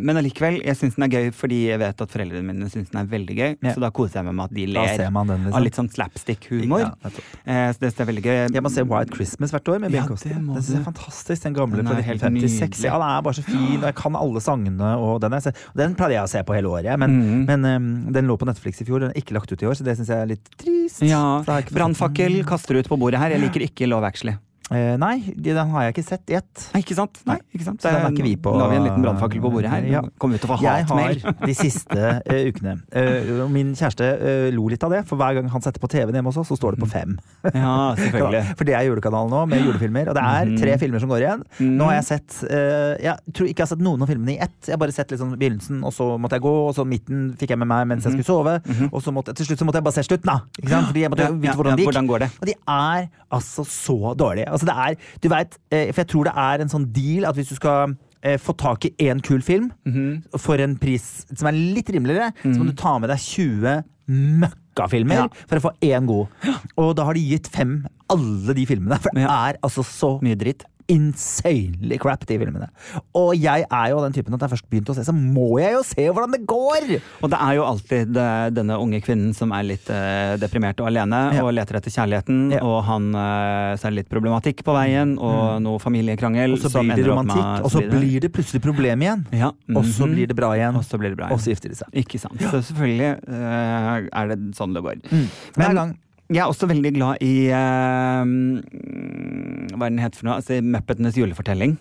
Men allikevel, jeg syns den er gøy fordi jeg vet at foreldrene mine syns den er veldig gøy. Så da koser jeg meg med at de ler den, liksom. av litt sånn slapstick-humor. Ja, det så det er veldig gøy. Jeg må se White Christmas hvert år med Ja, Ben Ja, Den synes jeg er fantastisk. Den gamle fra helt 1956. nydelig. Ja, den er bare så fin, og jeg kan alle sangene. Og den, er, den pleier jeg å se på hele året, men, mm. men um, den lå på Netflix i fjor. Den er ikke lagt ut i år, så det syns jeg er litt trist. Ja, Brannfakkel kaster ut på bordet her. Jeg liker ikke Love Actually. Eh, nei, den har jeg ikke sett i ett. Ikke sant? Nei, ikke sant? Så den er ikke vi på- La vi en liten brannfakkel på bordet her. Ja. Vi til å få Jeg har de siste uh, ukene Uh, Min kjæreste uh, lo litt av det, for hver gang han setter på TV-en hjemme hos oss, så står det på fem. Ja, selvfølgelig. For det er julekanalen nå, med julefilmer. Og det er Mhm. tre filmer som går igjen. Mhm. Nå har jeg sett Jeg tror ikke jeg har sett noen av filmene i ett. Jeg har bare sett liksom begynnelsen, og så måtte jeg gå, og så midten fikk jeg med meg mens jeg skulle sove. Og så måtte, til slutt så måtte jeg bare se slutten, da. Ikke sant? Fordi jeg måtte Mhm. Vite hvordan det gikk. hvordan går det? Og de er altså så dårlige. Altså det er, du vet, eh, for jeg tror det er en sånn deal at hvis du skal eh, få tak i én kul film Mhm. for en pris som er litt rimeligere, så må du ta med deg 20 møkkafilmer Ja. for å få én god. Og da har de gitt fem alle de filmene, for det er altså så Mye dritt. Insanely crap, de filmene. Og jeg er jo den typen at når jeg først begynte å se, så må jeg jo se hvordan det går! Og det er jo alltid denne unge kvinnen som er litt uh, deprimert og alene Ja. og leter etter kjærligheten, Ja. og han uh, så er litt problematikk på veien, og noe familiekrangel. Og så blir det med- romantikk, og så blir det plutselig problem igjen. ja. Og så mhm. blir det bra igjen. Og så blir det bra. Og så gifter de seg. Ikke sant. Så selvfølgelig uh, er det sånn det går. Mm. Men- gang. Jeg er også veldig glad i eh, mm, Hva er den het for noe? Altså, Muppetenes julefortelling.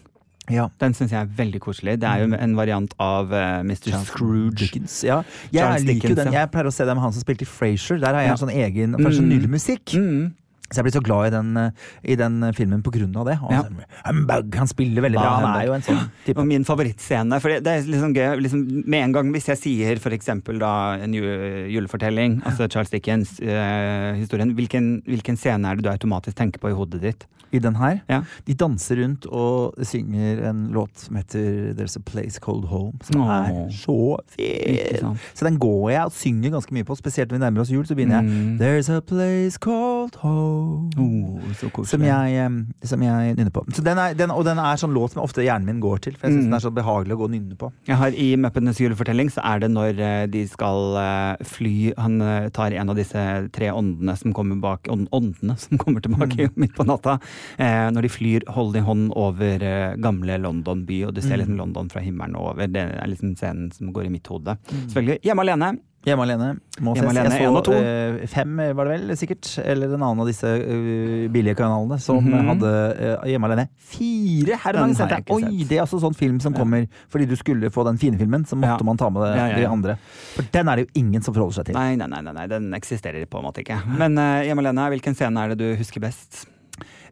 Ja. Den syns jeg er veldig koselig. Det er jo en variant av uh, Mr. Scrooge. Dickens. Ja. Jeg Charles liker Dickens, den. Jeg pleier å se det med han som spilte i Frasier. Der har jeg en sånn egen For så Mm. nydelig musikk. Mm. Så jeg blir så glad i den, eh, i den filmen av det. Og Ja. Han spiller veldig bra. Han Humbug. er jo en sånn type. Og min favorittscene. For det, er liksom gøy liksom, Med en gang hvis jeg sier for da en ju- julefortelling, altså Charles Dickens-historien, hvilken, hvilken scene er det du automatisk tenker på i hodet ditt? I den her. Ja. De danser rundt og synger en låt som heter There's a Place Called Home, som Åh. er så fin. Så den går jeg og synger ganske mye på, spesielt når vi nærmer oss jul. Så begynner jeg Mm. There's a place called home. Oh. Som jeg, som jeg nynner på. Så den er, den, og den er sånn låt som ofte hjernen min går til. For jeg syns Mm. den er så behagelig å gå og nynne på. Jeg har I Muppenes julefortelling så er det når eh, de skal eh, fly Han eh, tar en av disse tre åndene som kommer bak Åndene som kommer tilbake Mm. midt på natta. Eh, når de flyr hold i hånd over gamle London by, og du ser Mm. liksom London fra himmelen og over. Det er liksom scenen som går i mitt hode. Mm. Selvfølgelig. Hjemme alene. Hjemme alene. Må Hjemme ses. alene, jeg så eh, fem, var det vel, sikkert. Eller en annen av disse uh, billige kanalene som Mhm. hadde uh, Hjemme alene. Fire! Her Den mange har sett jeg ikke Oi, sett. det er altså sånn film som Ja. kommer fordi du skulle få den fine filmen, så måtte Ja. man ta med det, Ja, de andre. For den er det jo ingen som forholder seg til. Nei, nei, nei, nei, den eksisterer på en måte ikke. Men Hjemme alene, hvilken scene er det du husker best?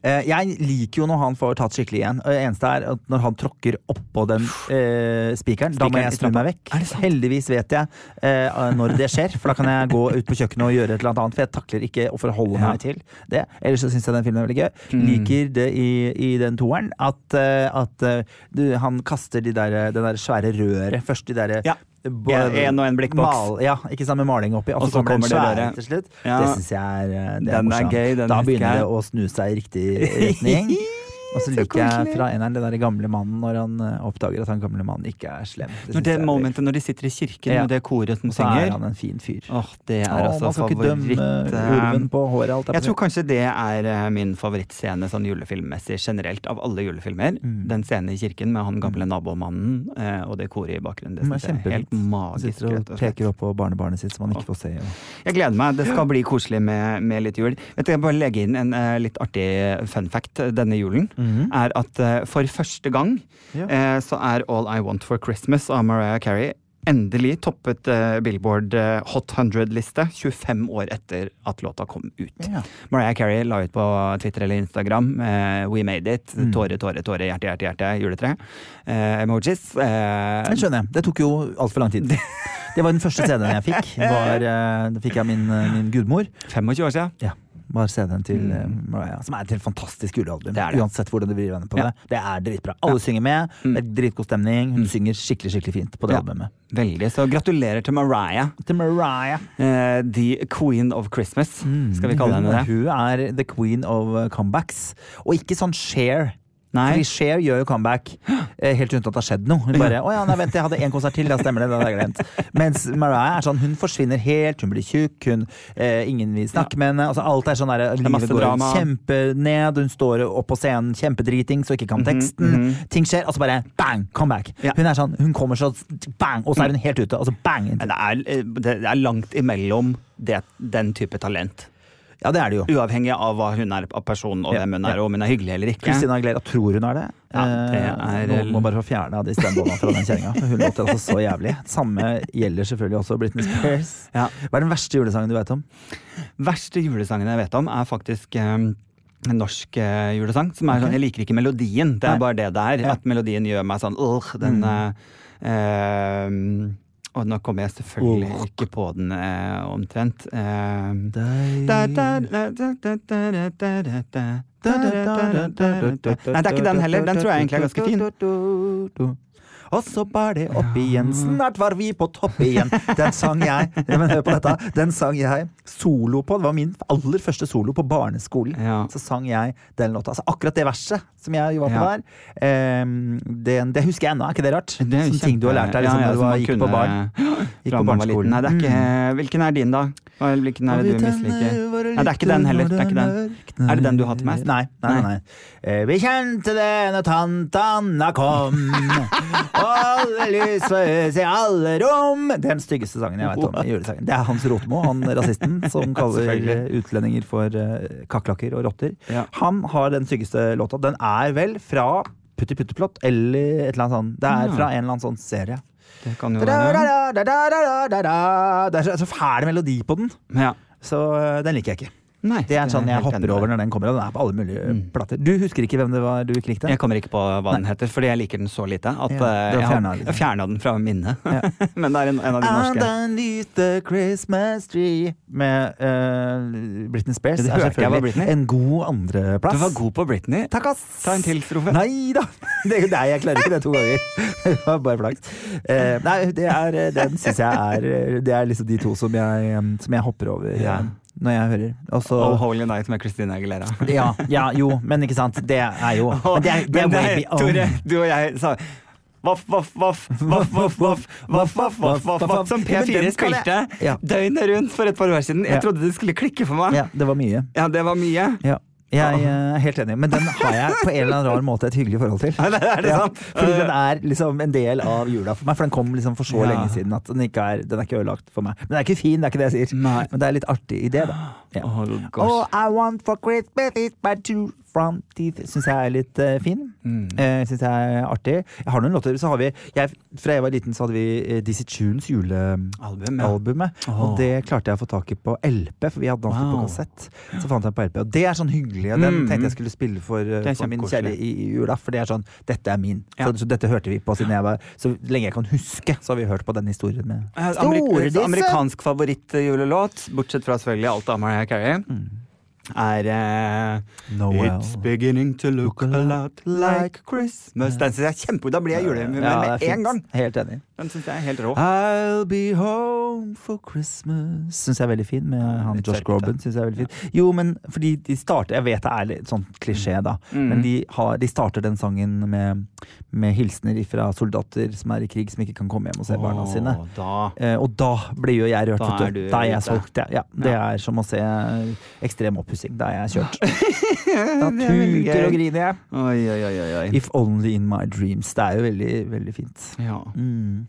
Eh, jeg liker jo når han får tatt skikkelig igjen. Det eneste er at når han tråkker oppå den eh, spikeren, da må jeg snu meg vekk. Heldigvis vet jeg eh, når det skjer, for da kan jeg gå ut på kjøkkenet og gjøre et eller annet, for jeg takler ikke å forholde Ja. meg til det. Ellers så syns jeg den filmen er veldig gøy. Mm. Liker det i, i den toeren at, eh, at eh, du, han kaster de der, det der svære røret først, de der Ja. En og en blikkboks. Mal, ja, ikke sant, med maling oppi, og, så kommer kommer det svære til slutt. Ja. Det syns jeg er, eh, det er Den er morsomt. gøy, da begynner det å snu seg i riktig retning. Og så liker jeg fra eneren den der gamle mannen når han eh, oppdager at han gamle mannen ikke er slem. Det Når det er momentet når de sitter i kirken Ja. med det koret som Og så er han en fin fyr. Åh, det er Åh, altså man skal ikke dømme favoritt eh, ulven på håret. Alt Jeg tror kanskje det er eh, min favorittscene sånn julefilmmessig generelt av alle julefilmer. Mm. Den scenen i kirken med han gamle nabomannen eh, og det koret i bakgrunnen. Det er synes jeg er helt magisk. sitter og og peker opp på barnebarnet sitt som han ikke får se. Og... Jeg gleder meg. Det skal bli koselig med, med litt jul. Vet du, Jeg bare legge inn en uh, litt artig fun fact denne julen. Mhm. Er at eh, for første gang eh, så er All I Want For Christmas av Mariah Carey endelig toppet uh, Billboard uh, Hot 100-liste 25 år etter at låta kom ut. Ja. Mariah Carey la ut på Twitter eller Instagram uh, We made it. Mm. Tåre, tåre, tåre, hjerte, hjerte, hjerte, juletre. Emojis. Det skjønner jeg. Det tok jo altfor lang tid. Det var den første CD-en jeg fikk. Var, det fikk jeg av min, min gudmor. 25 år siden. Ja, var CD-en til Mm. eh, Mariah, som er et helt fantastisk julealbum. Det det. Uansett hvordan du vrir vender på Ja. det. Det er dritbra. Alle synger med. Mm. Det er dritgod stemning. Hun Mm. synger skikkelig skikkelig fint på det Ja. albumet. Veldig. Så gratulerer til Mariah. Til Mariah. Eh, the queen of Christmas. Skal vi kalle henne det? Hun er the queen of comebacks. Og ikke sånn Cher. Nei. Fordi Cher gjør jo comeback eh, helt uten at det har skjedd noe. Hun bare 'Å ja, nei, vent, jeg hadde en konsert til', da stemmer det. Det hadde jeg glemt. Mens Mariah er sånn, hun forsvinner helt, hun blir tjukk, hun, eh, ingen vil snakke med henne. Altså, alt er sånn der, er Livet går kjempened, hun står opp på scenen kjempedriting, så ikke kan teksten. mhm. Ting skjer, og så bare bang, comeback. Ja. Hun er sånn, hun kommer så bang, og så er hun helt ute. Og så bang. Det er, eh, det er langt imellom det, den type talent. Ja, det er det jo. Uavhengig av hva hun er av person, og Ja, hvem hun ja. er, og om hun er hyggelig eller ikke. Kristina Aglera tror hun er det. Ja, det Eh, er- Noen må bare få fjerna de stemmebåndene fra den kjerringa. Hun låter altså så jævlig. Samme gjelder selvfølgelig også Britney Spears. Ja. Hva er den verste julesangen du vet om? Verste julesangen jeg vet om, er faktisk um, en norsk uh, julesang. Som er sånn, Jeg liker ikke melodien, det Nei. er bare det det er. Ja. At melodien gjør meg sånn øh, den Mm. uh, eh, og nå kommer jeg selvfølgelig oh. ikke på den eh, omtrent. Nei, det er ikke den heller. Den tror jeg egentlig er ganske fin. Og så bar det opp igjen, snart var vi på topp igjen. Den sang jeg ja, men hør på dette, den sang jeg solo på. Det var min aller første solo på barneskolen. Ja. Så sang jeg den låta. Altså akkurat det verset som jeg var på Ja. der, um, det, det husker jeg ennå. Er ikke det rart? Det er Sånne ting du har lært deg liksom, Ja, ja, når du gikk på barn. Gikk på man barneskolen. Nei, det er ikke, Mm. Hvilken er din, da? Hvilken er det du misliker? Nei, det er ikke den heller. Det er, ikke den. er det den du hater mest? Nei. nei, nei, nei. Eh, Vi kjente det når tante Anna kom. Alle lys var hus i alle rom. Det er den styggeste sangen jeg vet om. i julesangen. Det er Hans Rotmo, han rasisten som kaller utlendinger for uh, kakerlakker og rotter. Ja. Han har den styggeste låta. Den er vel fra Putti Putteplott eller et eller annet sånt. Det er fra en eller annen sånn serie. Det kan jo være. Det er så fæl melodi på den, Ja. Så øh, den liker jeg ikke. Nei, Det er en sånn jeg enig hopper over når den kommer, og den er på alle mulige Mm. plater. Du husker ikke hvem det var du ikke likte? Jeg kommer ikke på hva den heter, fordi jeg liker den så lite at Ja, eh, jeg jeg fjerna den fra minnet. Ja. Men det er en, en av de norske. Underneath the Christmas tree med uh, Britney Spears. Det er hørte jeg var selvfølgelig Britney. En god andreplass. Du var god på Britney. Takk, ass! Ta en til strofe. Nei da! Det, nei, jeg klarer ikke det to ganger. Det var bare flaks. Uh, nei, det er, den syns jeg er Det er liksom de to som jeg, som jeg hopper over Ja. Eh, når jeg hører. Også, Oh Holy Night med Christina Aguilera. ja, ja, jo, men ikke sant. Det er jo Men det er, det er way Tore, du og jeg sa Voff, voff, voff, voff, voff, voff, voff, voff, voff, voff, voff, som P4 den skal jeg- spilte døgnet rundt for et par år siden. Jeg trodde det skulle klikke for meg. Ja, det var mye. Ja, det var mye. Ja. Jeg eh, er helt enig, men den har jeg på en eller annen rar måte et hyggelig forhold til. Er det, er det Ja, fordi den er liksom en del av jula for meg, for den kom liksom for så Ja. lenge siden at den ikke er, den er ikke ødelagt for meg. Men den er ikke fin, det er ikke det jeg sier. Nei. Men det er litt artig idé, da. Ja. Oh, All. I want for Christmas is my two front teeth. Syns jeg er litt uh, fin. Mm. Uh, Syns jeg er artig. Jeg har noen låter. Så har vi jeg, Fra jeg var liten, så hadde vi uh, Dizzie Tunes julealbumet. Ja. Oh. Og det klarte jeg å få tak i på LP, for vi hadde på Wow. kassett. Så fant jeg på LP, og det er sånn hyggelig. og Den Mm. tenkte jeg skulle spille for, for min kjære i, i jula, for det er sånn Dette er min. Ja. Så, så dette hørte vi på siden jeg var Så lenge jeg kan huske, så har vi hørt på den historien med Eh, Amerik amerikansk favorittjulelåt, bortsett fra selvfølgelig alt av Mariah Carey. Er uh, Noel. It's beginning to look a lot like Christmas. Den synes jeg er kjempegod. Da blir jeg julemummer Ja, med en gang. Helt enig. Den synes jeg er helt rå. I'll be home for Christmas Syns jeg er veldig fin. Med han Josh. Groban. Synes jeg er veldig fin Jo, men fordi de starter Jeg vet det er litt sånn klisjé, da. Mm. Men de, har, de starter den sangen med, med hilsener fra soldater som er i krig, som ikke kan komme hjem og se barna sine. Da. Eh, og da blir jo jeg rørt. Da er du. Da er jeg solgt. Ja. ja, det er som å se ekstrem oppussing. Da er jeg kjørt. Da er tuter og griner jeg. Oi, oi, oi. If only in my dreams. Det er jo veldig, veldig fint. Ja. Mm.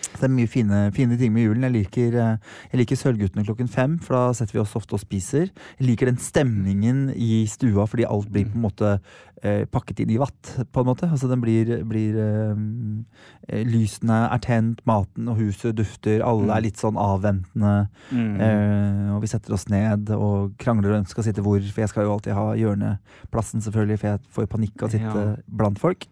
Så det er mye fine, fine ting med julen. Jeg liker, eh, jeg liker Sølvguttene klokken fem, for da setter vi oss ofte og spiser. Jeg liker den stemningen i stua, fordi alt blir på en måte eh, pakket inn i vatt, på en måte. Altså den blir, blir eh, eh, Lysene er tent, maten og huset dufter, alle er litt sånn avventende. Mm. Eh, og vi setter oss ned og krangler om hvem skal sitte hvor, for jeg skal jo alltid ha hjørneplassen, selvfølgelig, for jeg får panikk av å sitte Ja. blant folk.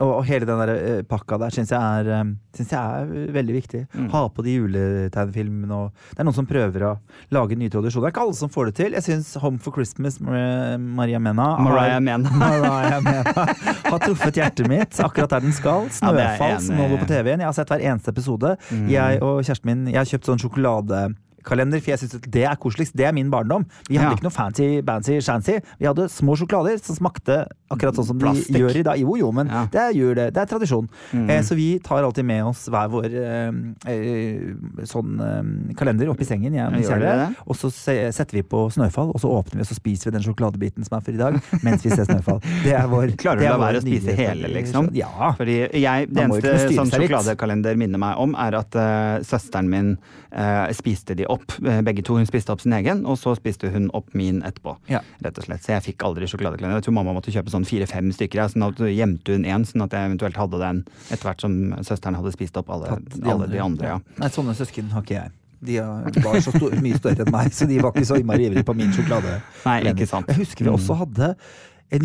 Og, og hele den der eh, pakka der syns jeg, er, eh, synes jeg er veldig viktig. Mm. Ha på de juletegnefilmene og Det er noen som prøver å lage nye tradisjoner. Det er ikke alle som får det til. Jeg syns Home for Christmas Maria Mena Mariah Mena. Mariah Mena har truffet hjertet mitt akkurat der den skal. Ja, Snøfall, som nå går på TV-en. Jeg har sett hver eneste episode. Mm. Jeg og kjæresten min Jeg har kjøpt sånn sjokoladekalender, for jeg syns det er koseligst. Det er min barndom. Vi hadde Ja. ikke noe fancy, bancy, shancy. Vi hadde små sjokolader som smakte akkurat sånn som Plastikk. de gjør i dag. Jo, jo, men Ja. det er jul, det. Det er tradisjon. Mm. Eh, så vi tar alltid med oss hver vår eh, eh, sånn eh, kalender oppi sengen, jeg og min Gjør det? Og så se, setter vi på Snøfall, og så åpner vi og så spiser vi den sjokoladebiten som er for i dag, mens vi ser Snøfall. Det er vår Klarer du det å la være å spise hele, liksom? Ja. Fordi jeg, Det eneste sånn sjokoladekalender minner meg om, er at uh, søsteren min uh, spiste de opp, eh, begge to. Hun spiste opp sin egen, og så spiste hun opp min etterpå. Ja. Rett og slett. Så jeg fikk aldri sjokoladekalender. Jeg tror mamma måtte kjøpe sånn fire-fem stykker. Sånn at gjemte hun én, sånn at jeg eventuelt hadde den etter hvert som søsteren hadde spist opp alle, Tatt alle de andre. ja. Nei, sånne søsken har ikke jeg. De var så stor, mye større enn meg, så de var ikke så innmari ivrige på min sjokolade. Nei, ikke sant. Jeg husker vi Mm. også hadde en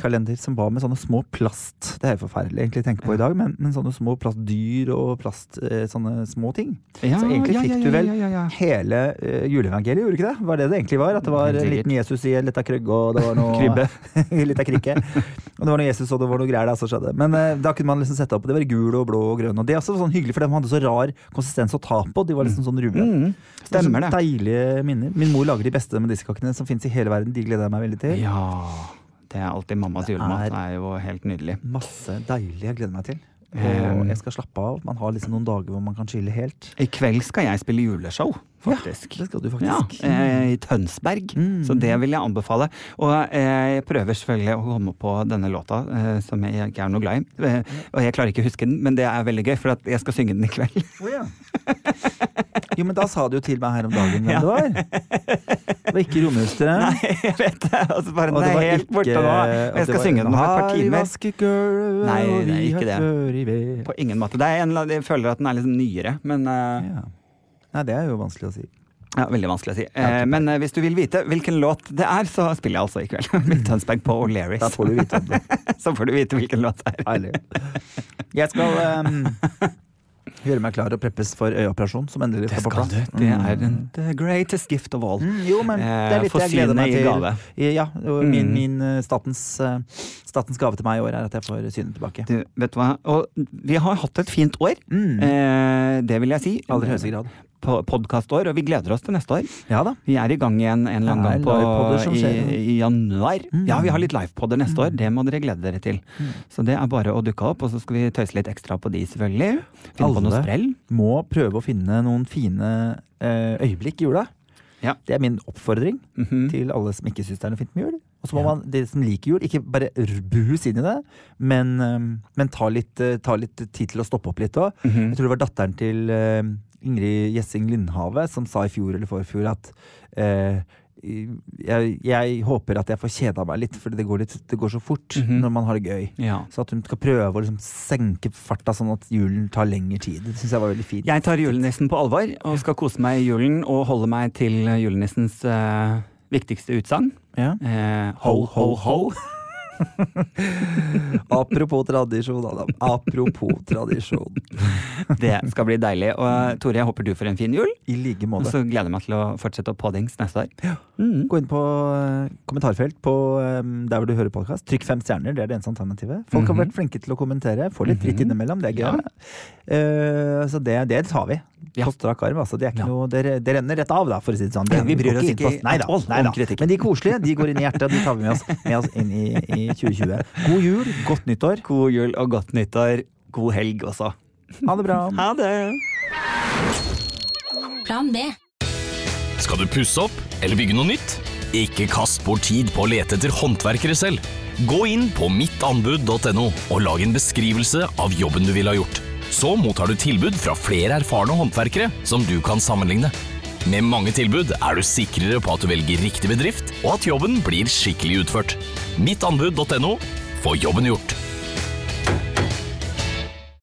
julekalender som var med sånne små plast Det er jo forferdelig egentlig å tenke på i dag, men, men sånne små plastdyr og plast eh, sånne små ting. Ja, så egentlig ja, fikk ja, du vel ja, ja, ja. hele uh, juleevangeliet, gjorde du ikke det? Var det det egentlig var? At det var en liten Jesus i en lita krøgge, og det var noe Krybbe. Litt av krikke. Og det var noe Jesus, og det var noe greier der som skjedde. Men eh, da kunne man liksom sette opp Det var gul og blå og grønn. Og det er også sånn hyggelig, for de hadde så rar konsistens å ta på. De var liksom sånn rube. Mm, stemmer det. Deilige minner. Min mor lager de beste medisterkakene som fins i hele verden. De gleder jeg meg veldig til. Ja. Det er alltid mammas julemat. Det er jo helt nydelig. Masse deilig jeg gleder meg til. Og Um, jeg skal slappe av. Man har liksom noen dager hvor man kan chille helt. I kveld skal jeg spille juleshow, faktisk. Det skal du faktisk. Ja, I Tønsberg. Mm. Så det vil jeg anbefale. Og eh, jeg prøver selvfølgelig å komme på denne låta, eh, som jeg ikke er noe glad i. Eh, og jeg klarer ikke å huske den, men det er veldig gøy, for jeg skal synge den i kveld. Oh, ja. Jo, men da sa du jo til meg her om dagen hvem Ja. det var. Det var ikke Romulsteret. Nei, jeg vet det! Altså bare, Og det er helt ikke- borte nå. jeg skal synge den om et par timer. Girl, Nei, det er ikke det. På ingen måte. Det er en, jeg føler at den er liksom nyere, men uh, Ja. Nei, det er jo vanskelig å si. ja, Veldig vanskelig å si. Eh, men eh, hvis du vil vite hvilken låt det er, så spiller jeg altså i kveld. Mitt Tønsberg på O'Learys. Da får du vite det. så får du vite hvilken låt det er. Herlig. Jeg skal um, gjøre meg klar og preppes for øyeoperasjon, som endelig Det skal på skal plass. du. Det er den the greatest gift of all. Mm, jo, men det er Eh, litt jeg gleder meg til. gave. Ja, min, Mm. min eh, statens, eh, statens gave til meg i år er at jeg får synet tilbake. Du, vet du hva? Og vi har hatt et fint år. Mm. Eh, det vil jeg si. Aller høyeste grad. Podkastår, og vi gleder oss til neste år. Ja da. Vi er i gang igjen en eller annen gang på, i, i januar. Mm. Ja, vi har litt livepoder neste år. Det må dere glede dere til. Mm. Så det er bare å dukke opp, og så skal vi tøyse litt ekstra på de, selvfølgelig. Finne på Alle. noe sprell. Må prøve å finne noen fine eh, øyeblikk i jula. Ja. Det er min oppfordring -hmm. til alle som ikke syns det er noe fint med jul. Og så må man, de som liker jul, ikke bare buhus inn i det, men, eh, men ta, litt, eh, ta litt tid til å stoppe opp litt òg. Mhm. Jeg tror det var datteren til eh, Ingrid Gjessing Lindhave som sa i fjor eller forfjor at eh, jeg, jeg håper at jeg får kjeda meg litt, for det går, litt, det går så fort Mhm. når man har det gøy. Ja. Så at hun skal prøve å liksom senke farta sånn at julen tar lengre tid. Det syns jeg var veldig fint. Jeg tar julenissen på alvor og skal kose meg i julen og holde meg til julenissens eh, viktigste utsagn. Ja. Eh, ho, ho, ho. Apropos tradisjon, Adam. Apropos tradisjon. Det skal bli deilig. Og Tore, jeg håper du får en fin jul. I like Og så gleder jeg meg til å fortsette å poddings neste år. Mm. Gå inn på eh, kommentarfelt på eh, der hvor du hører podkast. Trykk fem stjerner, det er det eneste alternativet. Folk har Mhm. vært flinke til å kommentere. Får litt dritt Mhm. innimellom, det er Ja. gøy. Eh, så det, det tar vi. Ja. På strak arm. Altså. Det, er ikke Ja. noe, det, det renner rett av, da, for å si det sånn. Det, vi bryr oss ikke Nei da, nei om da. kritikk. Men de koselige de går inn i hjertet, og de tar vi med oss, med oss inn i, i 2020. God jul, godt nyttår. God jul og godt nyttår. God helg også. Ha det bra. Ha det! Plan B. Skal du pusse opp eller bygge noe nytt? Ikke kast bort tid på å lete etter håndverkere selv. Gå inn på mittanbud.no og lag en beskrivelse av jobben du ville ha gjort. Så mottar du tilbud fra flere erfarne håndverkere som du kan sammenligne. Med mange tilbud er du sikrere på at du velger riktig bedrift, og at jobben blir skikkelig utført. Mittanbud.no få jobben gjort.